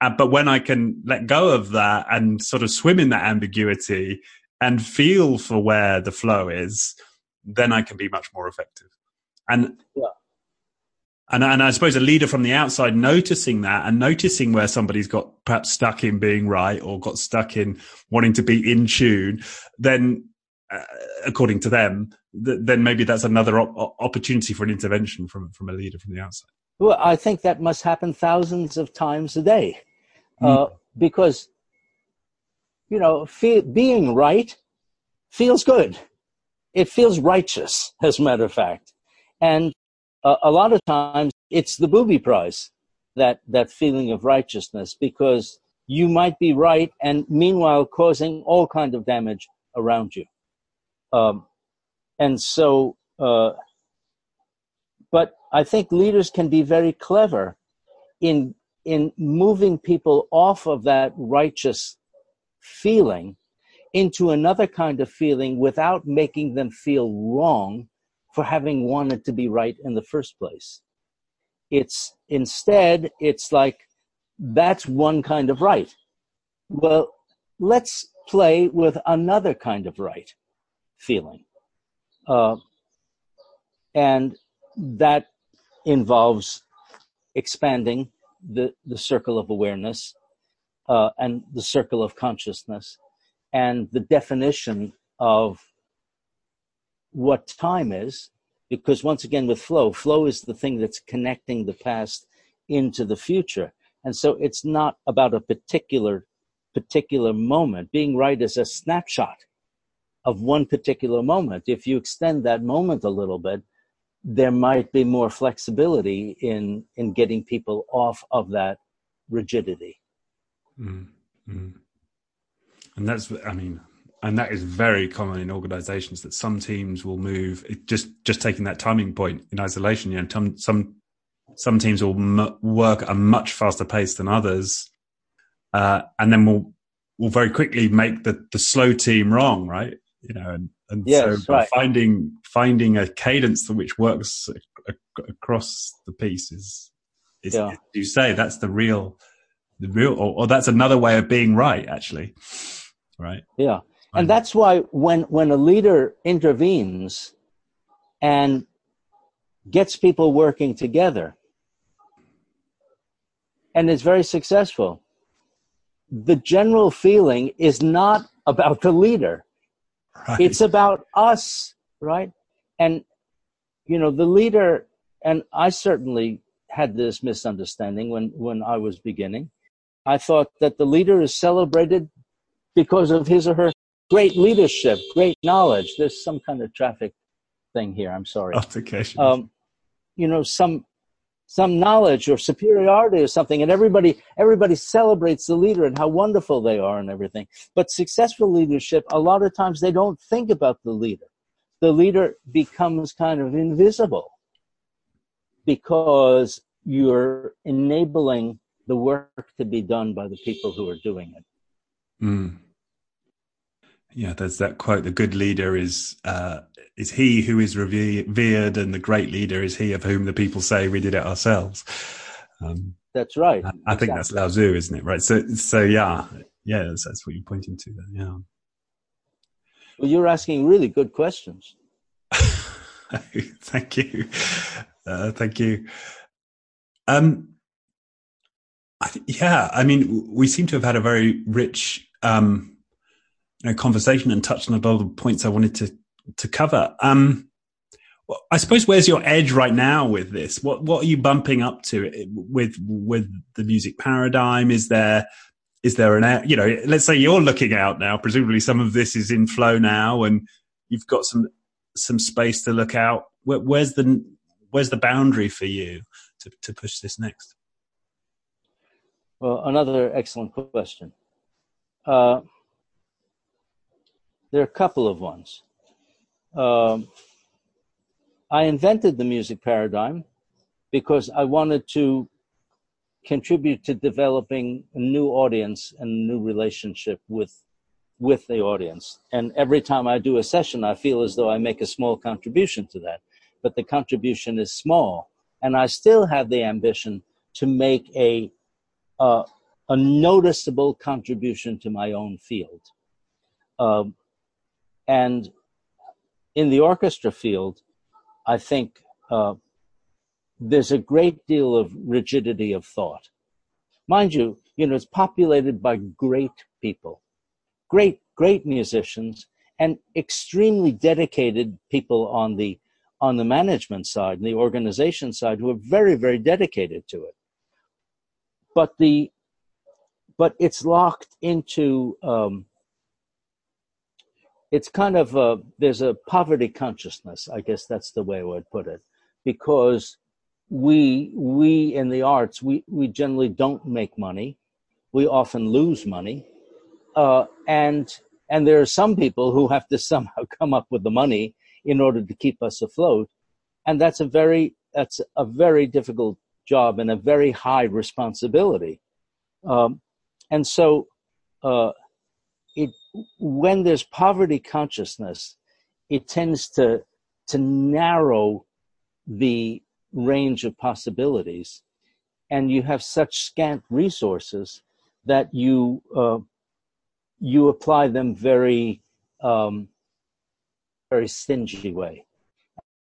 [SPEAKER 1] Uh, but when I can let go of that and sort of swim in that ambiguity and feel for where the flow is, then I can be much more effective. And yeah. And, and I suppose a leader from the outside noticing that and noticing where somebody's got perhaps stuck in being right or got stuck in wanting to be in tune, then uh, according to them, th- then maybe that's another op- opportunity for an intervention from, from a leader from the outside.
[SPEAKER 2] Well, I think that must happen thousands of times a day mm. uh, because, you know, fe- being right feels good. It feels righteous, as a matter of fact. And uh, a lot of times it's the booby prize, that, that feeling of righteousness, because you might be right and meanwhile causing all kind of damage around you. Um, and so, uh, but I think leaders can be very clever in, in moving people off of that righteous feeling into another kind of feeling without making them feel wrong for having wanted to be right in the first place. It's instead, it's like, that's one kind of right. Well, let's play with another kind of right feeling. Uh, and that involves expanding the, the circle of awareness uh, and the circle of consciousness and the definition of what time is, because once again, with flow, flow is the thing that's connecting the past into the future. And so it's not about a particular, particular moment. Being right is a snapshot of one particular moment. If you extend that moment a little bit, there might be more flexibility in, in getting people off of that rigidity.
[SPEAKER 1] Mm-hmm. And that's, I mean, and that is very common in organizations that some teams will move just just taking that timing point in isolation you know some some, some teams will m- work at a much faster pace than others uh, and then we'll will very quickly make the the slow team wrong right you know and, and yes, so right. finding finding a cadence which works across the piece is is yeah. you say that's the real the real or, or that's another way of being right actually right
[SPEAKER 2] yeah and that's why when, when a leader intervenes and gets people working together and is very successful, the general feeling is not about the leader. Right. It's about us, right? And, you know, the leader, and I certainly had this misunderstanding when, when I was beginning. I thought that the leader is celebrated because of his or her great leadership, great knowledge. There's some kind of traffic thing here. I'm sorry.
[SPEAKER 1] Altercation.
[SPEAKER 2] Um, you know, some some knowledge or superiority or something and everybody everybody celebrates the leader and how wonderful they are and everything but successful leadership a lot of times they don't think about the leader the leader becomes kind of invisible because you're enabling the work to be done by the people who are doing it
[SPEAKER 1] mm. Yeah, there's that quote: "The good leader is uh, is he who is revered, and the great leader is he of whom the people say we did it ourselves."
[SPEAKER 2] Um, that's right.
[SPEAKER 1] I, I think that's Lao Tzu, isn't it? Right. So, so yeah, yeah, that's, that's what you're pointing to there. Yeah.
[SPEAKER 2] Well, you're asking really good questions. [LAUGHS]
[SPEAKER 1] thank you, uh, thank you. Um, I th- yeah, I mean, we seem to have had a very rich. Um, know, conversation and touched on a lot of the points I wanted to to cover. Um, I suppose where's your edge right now with this? What what are you bumping up to with with the music paradigm? Is there is there an you know let's say you're looking out now. Presumably some of this is in flow now, and you've got some some space to look out. Where, where's the where's the boundary for you to to push this next?
[SPEAKER 2] Well, another excellent question. Uh, there are a couple of ones. Um, I invented the music paradigm because I wanted to contribute to developing a new audience and a new relationship with with the audience. And every time I do a session, I feel as though I make a small contribution to that. But the contribution is small, and I still have the ambition to make a uh, a noticeable contribution to my own field. Um, and in the orchestra field, I think uh, there's a great deal of rigidity of thought. Mind you, you know, it's populated by great people, great, great musicians, and extremely dedicated people on the on the management side and the organization side who are very, very dedicated to it. But the but it's locked into um, it's kind of a, there's a poverty consciousness i guess that's the way i would put it because we we in the arts we we generally don't make money. We often lose money. Uh, and and there are some people who have to [LAUGHS] somehow come up with the money in order to keep us afloat. And that's a very that's a very difficult job and a very high responsibility. Um, and so uh, it when there's poverty consciousness, it tends to to narrow the range of possibilities, and you have such scant resources that you uh, you apply them very um, very stingy way.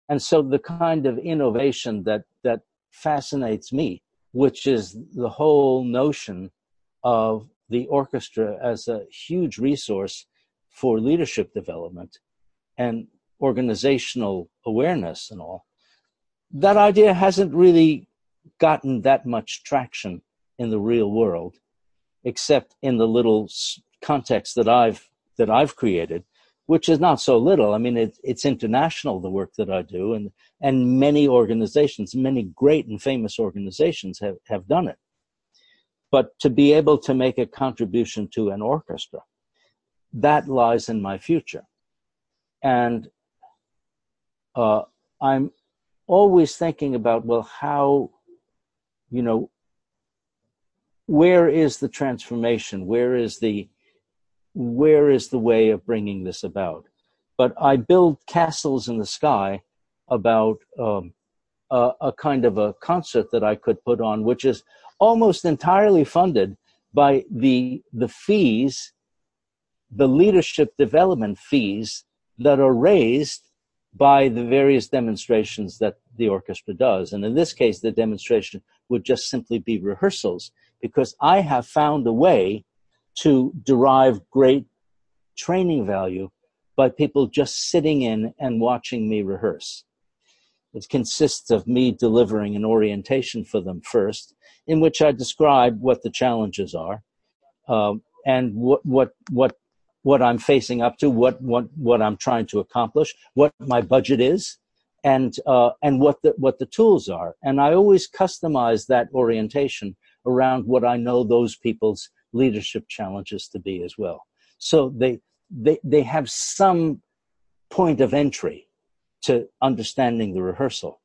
[SPEAKER 2] And so the kind of innovation that that fascinates me, which is the whole notion of the orchestra as a huge resource for leadership development and organizational awareness and all. That idea hasn't really gotten that much traction in the real world, except in the little context that I've that I've created, which is not so little. I mean, it, it's international the work that I do, and and many organizations, many great and famous organizations have have done it but to be able to make a contribution to an orchestra that lies in my future. And uh, i'm always thinking about well how you know where is the transformation? Where is the where is the way of bringing this about? But i build castles in the sky about um, a, a kind of a concert that i could put on which is almost entirely funded by the the fees, the leadership development fees that are raised by the various demonstrations that the orchestra does. And in this case, the demonstration would just simply be rehearsals because I have found a way to derive great training value by people just sitting in and watching me rehearse. It consists of me delivering an orientation for them first, in which I describe what the challenges are um, and what what what what I'm facing up to, what what what I'm trying to accomplish, what my budget is, and uh, and what the what the tools are. And I always customize that orientation around what I know those people's leadership challenges to be as well. So they they they have some point of entry to understanding the rehearsal.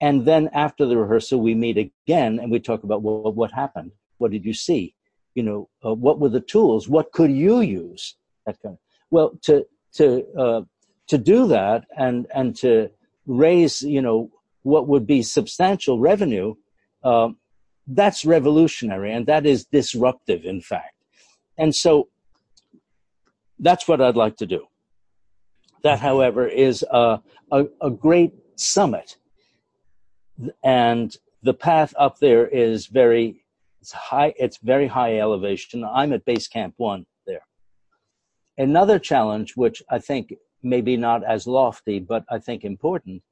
[SPEAKER 2] And then after the rehearsal, we meet again and we talk about what happened. What did you see? You know, uh, what were the tools? What could you use? That kind of, well, to to uh, to do that and and to raise, you know, what would be substantial revenue, um, that's revolutionary and that is disruptive, in fact. And so that's what I'd like to do. That, however, is a, a, a great summit. And the path up there is very it's high it's very high elevation. I'm at base camp one there. Another challenge which i think maybe not as lofty but i think important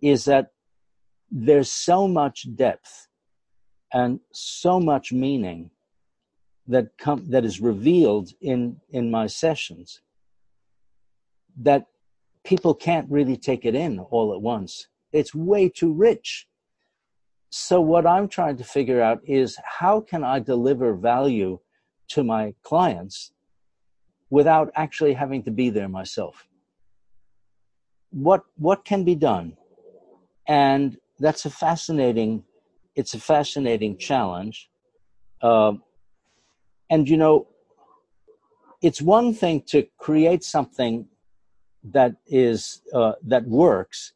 [SPEAKER 2] is that there's so much depth and so much meaning that come that is revealed in in my sessions that people can't really take it in all at once. It's way too rich. So what i'm trying to figure out is how can i deliver value to my clients without actually having to be there myself? What what can be done? And that's a fascinating it's a fascinating challenge. Um, and you know it's one thing to create something that is uh, that works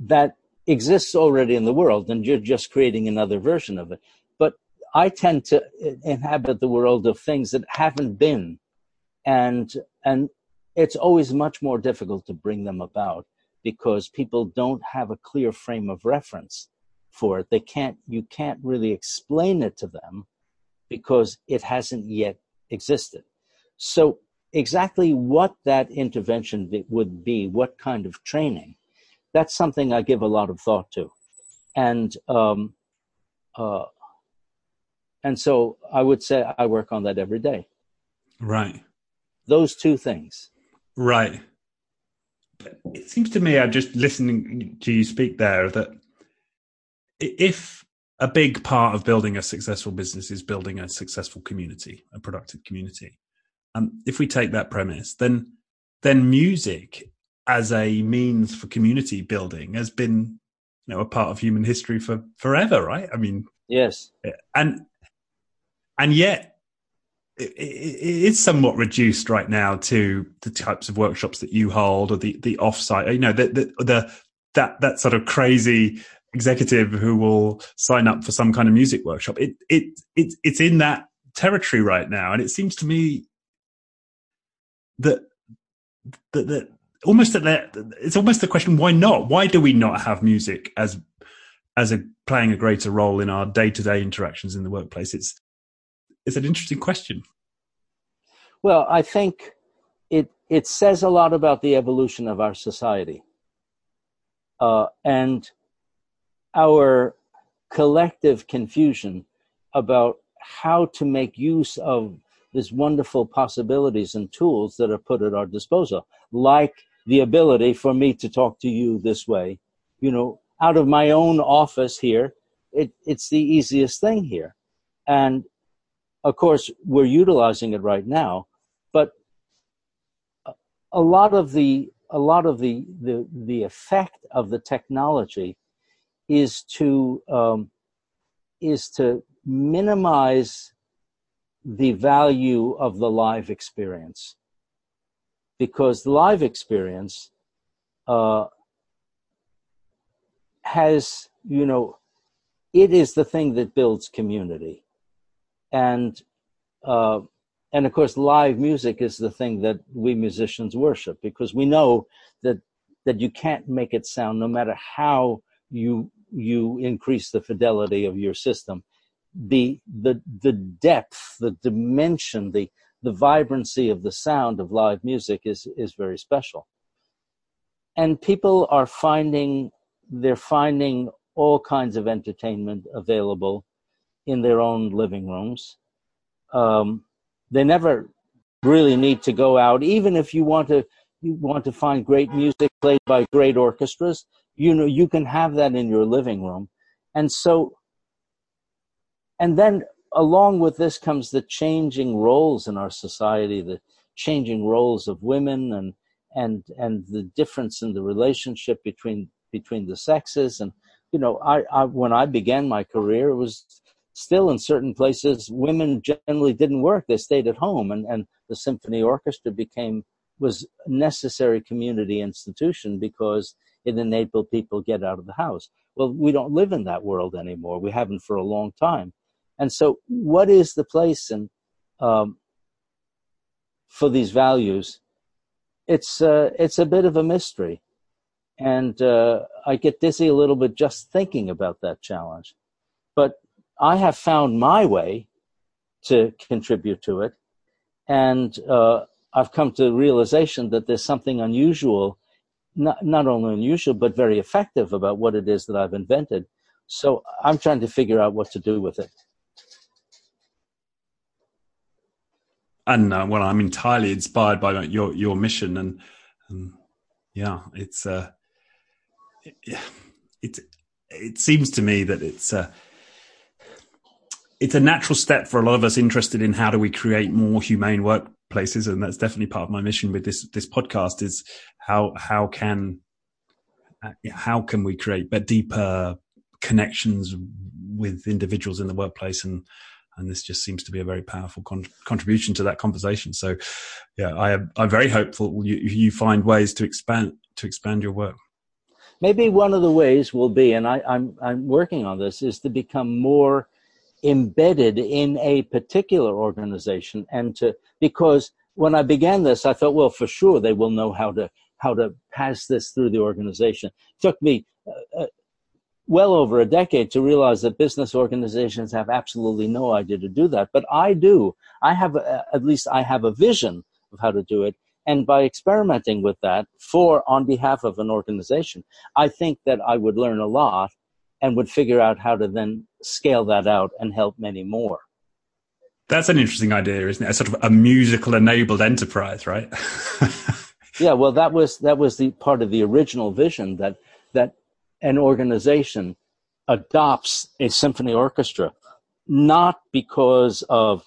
[SPEAKER 2] that exists already in the world and you're just creating another version of it but i tend to inhabit the world of things that haven't been and and it's always much more difficult to bring them about because people don't have a clear frame of reference for it they can't you can't really explain it to them because it hasn't yet existed. So, exactly what that intervention would be, what kind of training, that's something I give a lot of thought to. And, um, uh, and so I would say I work on that every day.
[SPEAKER 1] Right.
[SPEAKER 2] Those two things.
[SPEAKER 1] Right. It seems to me, I'm just listening to you speak there, that if a big part of building a successful business is building a successful community, a productive community. Um, if we take that premise, then then music as a means for community building has been, you know, a part of human history for forever, right? I mean,
[SPEAKER 2] yes,
[SPEAKER 1] and and yet it, it is somewhat reduced right now to the types of workshops that you hold or the the offsite, you know, the the, the that that sort of crazy executive who will sign up for some kind of music workshop. It it it it's in that territory right now, and it seems to me that that, that almost that it's almost the question: Why not? Why do we not have music as as a playing a greater role in our day to day interactions in the workplace? It's it's an interesting question.
[SPEAKER 2] Well, I think it it says a lot about the evolution of our society, uh, and our collective confusion about how to make use of these wonderful possibilities and tools that are put at our disposal, like the ability for me to talk to you this way, you know, out of my own office here. It, it's the easiest thing here. And of course, we're utilizing it right now, but a lot of the a lot of the the, the effect of the technology is to um, is to minimize the value of the live experience. Because the live experience uh, has you know it is the thing that builds community. And uh, and of course live music is the thing that we musicians worship because we know that that you can't make it sound no matter how you you increase the fidelity of your system the the the depth the dimension the the vibrancy of the sound of live music is is very special. And people are finding they're finding all kinds of entertainment available in their own living rooms. Um, they never really need to go out, even if you want to you want to find great music played by great orchestras. You know, you can have that in your living room, and so, and then along with this comes the changing roles in our society, the changing roles of women, and and and the difference in the relationship between between the sexes, and you know, I, I when I began my career, it was still in certain places women generally didn't work. They stayed at home. And, and the symphony orchestra became was a necessary community institution because it enabled people to get out of the house. Well we don't live in that world anymore. We haven't for a long time and so what is the place and um, for these values it's uh, it's a bit of a mystery and uh, i get dizzy a little bit just thinking about that challenge but I have found my way to contribute to it, and uh, I've come to the realization that there's something unusual, not not only unusual but very effective about what it is that I've invented. So I'm trying to figure out what to do with it.
[SPEAKER 1] And uh, well, I'm entirely inspired by your your mission, and, and yeah, it's uh, it, it it seems to me that it's uh, it's a natural step for a lot of us interested in how do we create more humane workplaces, and that's definitely part of my mission with this this podcast is how how can uh, how can we create but deeper connections with individuals in the workplace and and this just seems to be a very powerful con- contribution to that conversation so yeah i am i'm very hopeful you you find ways to expand to expand your work
[SPEAKER 2] maybe one of the ways will be and I, i'm i'm working on this is to become more embedded in a particular organization and to because when I began this, I thought, well, for sure they will know how to how to pass this through the organization. It took me uh, uh, well over a decade to realize that business organizations have absolutely no idea to do that, but I do. I have a, at least I have a vision of how to do it, and by experimenting with that for on behalf of an organization, I think that I would learn a lot and would figure out how to then scale that out and help many more.
[SPEAKER 1] That's an interesting idea, isn't it? A sort of a musical enabled enterprise, right? [LAUGHS]
[SPEAKER 2] yeah, well, that was that was the part of the original vision that that an organization adopts a symphony orchestra, not because of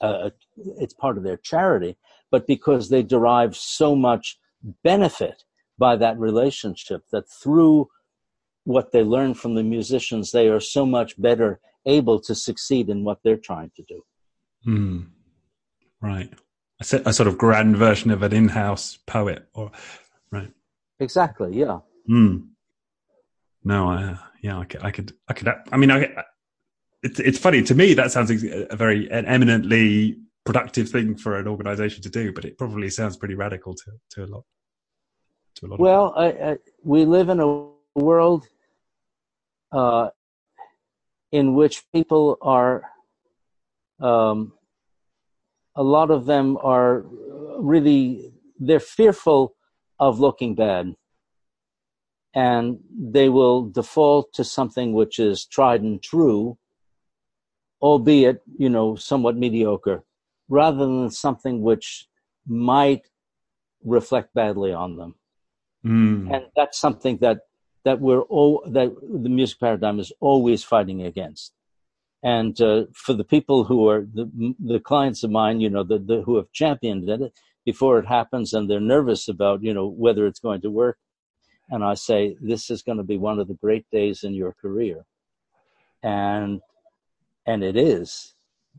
[SPEAKER 2] uh, it's part of their charity, but because they derive so much benefit by that relationship that through what they learn from the musicians, they are so much better able to succeed in what they're trying to do.
[SPEAKER 1] Mm. Right. A, a sort of grand version of an in-house poet, or right?
[SPEAKER 2] Exactly. Yeah.
[SPEAKER 1] Mm. No. I, yeah. I could. I could. I could. I mean, I, it's it's funny to me. That sounds a very an eminently productive thing for an organization to do, but it probably sounds pretty radical to to a lot.
[SPEAKER 2] To a lot. Well, I, I, we live in a world uh, in which people are, um, a lot of them are really, they're fearful of looking bad. And they will default to something which is tried and true, albeit, you know, somewhat mediocre, rather than something which might reflect badly on them. Mm. And that's something that that we're all that the music paradigm is always fighting against. And uh, for the people who are the, the clients of mine, you know, the, the, who have championed it before it happens, and they're nervous about, you know, whether it's going to work. And I say, this is going to be one of the great days in your career, and and it is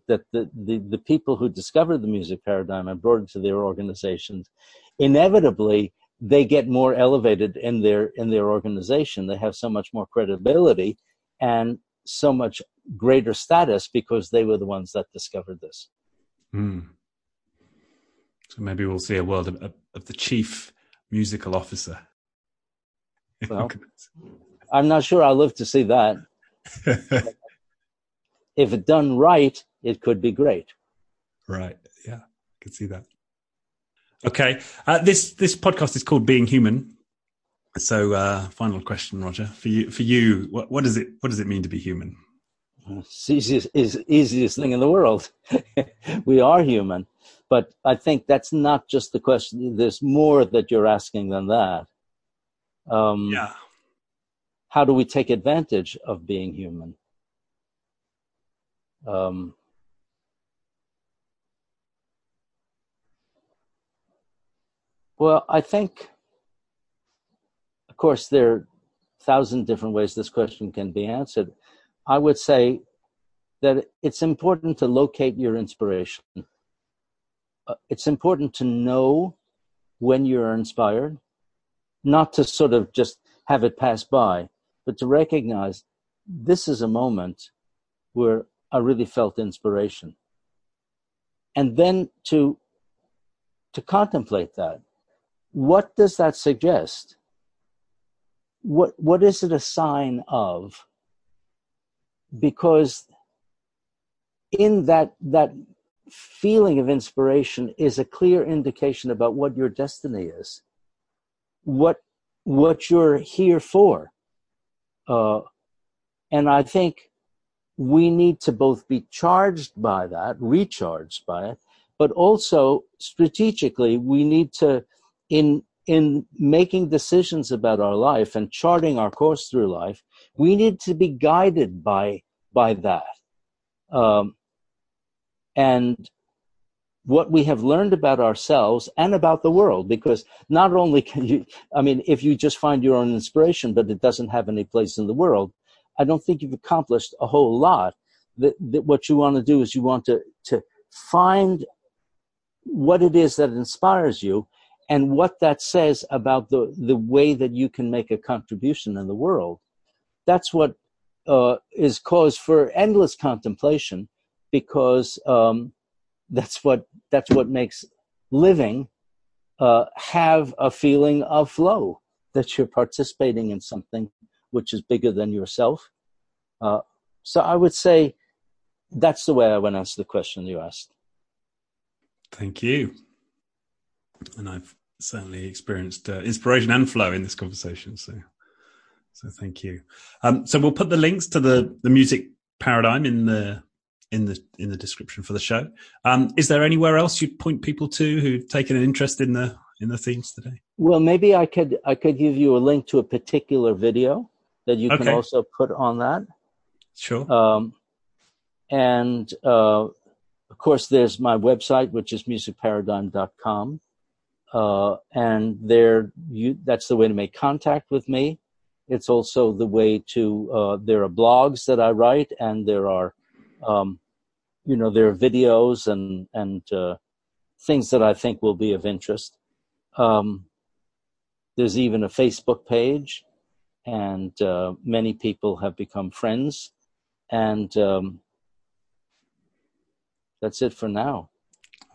[SPEAKER 2] that the, the, the people who discovered the music paradigm and brought it to their organizations inevitably they get more elevated in their in their organization. They have so much more credibility and so much greater status because they were the ones that discovered this.
[SPEAKER 1] Mm. so maybe we'll see a world of, of the chief musical officer [LAUGHS]
[SPEAKER 2] well, i'm not sure i'll live to see that [LAUGHS] if it done right it could be great
[SPEAKER 1] right yeah i can see that Okay, uh, this this podcast is called Being Human. So, uh, final question, Roger, for you. For you, what, what does it what does it mean to be human?
[SPEAKER 2] It's easiest, is easiest thing in the world. [LAUGHS] we are human, but I think that's not just the question. There's more that you're asking than that.
[SPEAKER 1] Um, yeah.
[SPEAKER 2] How do we take advantage of being human? Um, well, I think, of course, there are a thousand different ways this question can be answered. I would say that it's important to locate your inspiration. Uh, it's important to know when you're inspired, not to sort of just have it pass by, but to recognize this is a moment where I really felt inspiration. And then to, to contemplate that. What does that suggest? What, what is it a sign of? Because in that, that feeling of inspiration is a clear indication about what your destiny is, what, what you're here for. Uh, and I think we need to both be charged by that, recharged by it, but also strategically, we need to, in, in making decisions about our life and charting our course through life, we need to be guided by, by that. Um, and what we have learned about ourselves and about the world, because not only can you, I mean, if you just find your own inspiration, but it doesn't have any place in the world, I don't think you've accomplished a whole lot. That, that what you want to do is you want to, to find what it is that inspires you and what that says about the, the way that you can make a contribution in the world. That's what uh, is cause for endless contemplation because um, that's what that's what makes living uh, have a feeling of flow that you're participating in something which is bigger than yourself. Uh, so I would say that's the way I would answer the question you asked.
[SPEAKER 1] Thank you. And I've certainly experienced uh, inspiration and flow in this conversation. So, so thank you. Um, so we'll put the links to the the music paradigm in the in the in the description for the show. Um, is there anywhere else you'd point people to who've taken an interest in the in the themes today?
[SPEAKER 2] Well, maybe I could I could give you a link to a particular video that you can also put on that.
[SPEAKER 1] Sure.
[SPEAKER 2] Um, and uh, of course, there's my website, which is musicparadigm.com. Uh, and there, you, that's the way to make contact with me. It's also the way to, uh, there are blogs that I write and there are, um, you know, there are videos and, and, uh, things that I think will be of interest. Um, there's even a Facebook page and uh, many people have become friends. And um, that's it for now.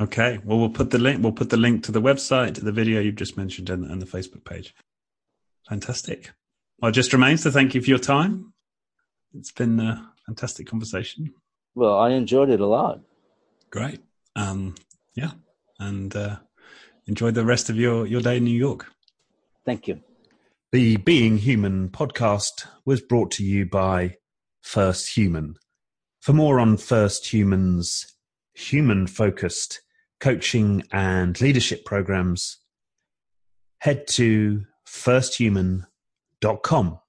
[SPEAKER 1] Okay. Well, we'll put the link. We'll put the link to the website, to the video you've just mentioned, and, and the Facebook page. Fantastic. Well, it just remains to thank you for your time. It's been a fantastic conversation.
[SPEAKER 2] Well, I enjoyed it a lot.
[SPEAKER 1] Great. Um, yeah, and uh, enjoy the rest of your your day in New York.
[SPEAKER 2] Thank you.
[SPEAKER 1] The Being Human podcast was brought to you by First Human. For more on First Human's human focused coaching and leadership programs, head to firsthuman.com.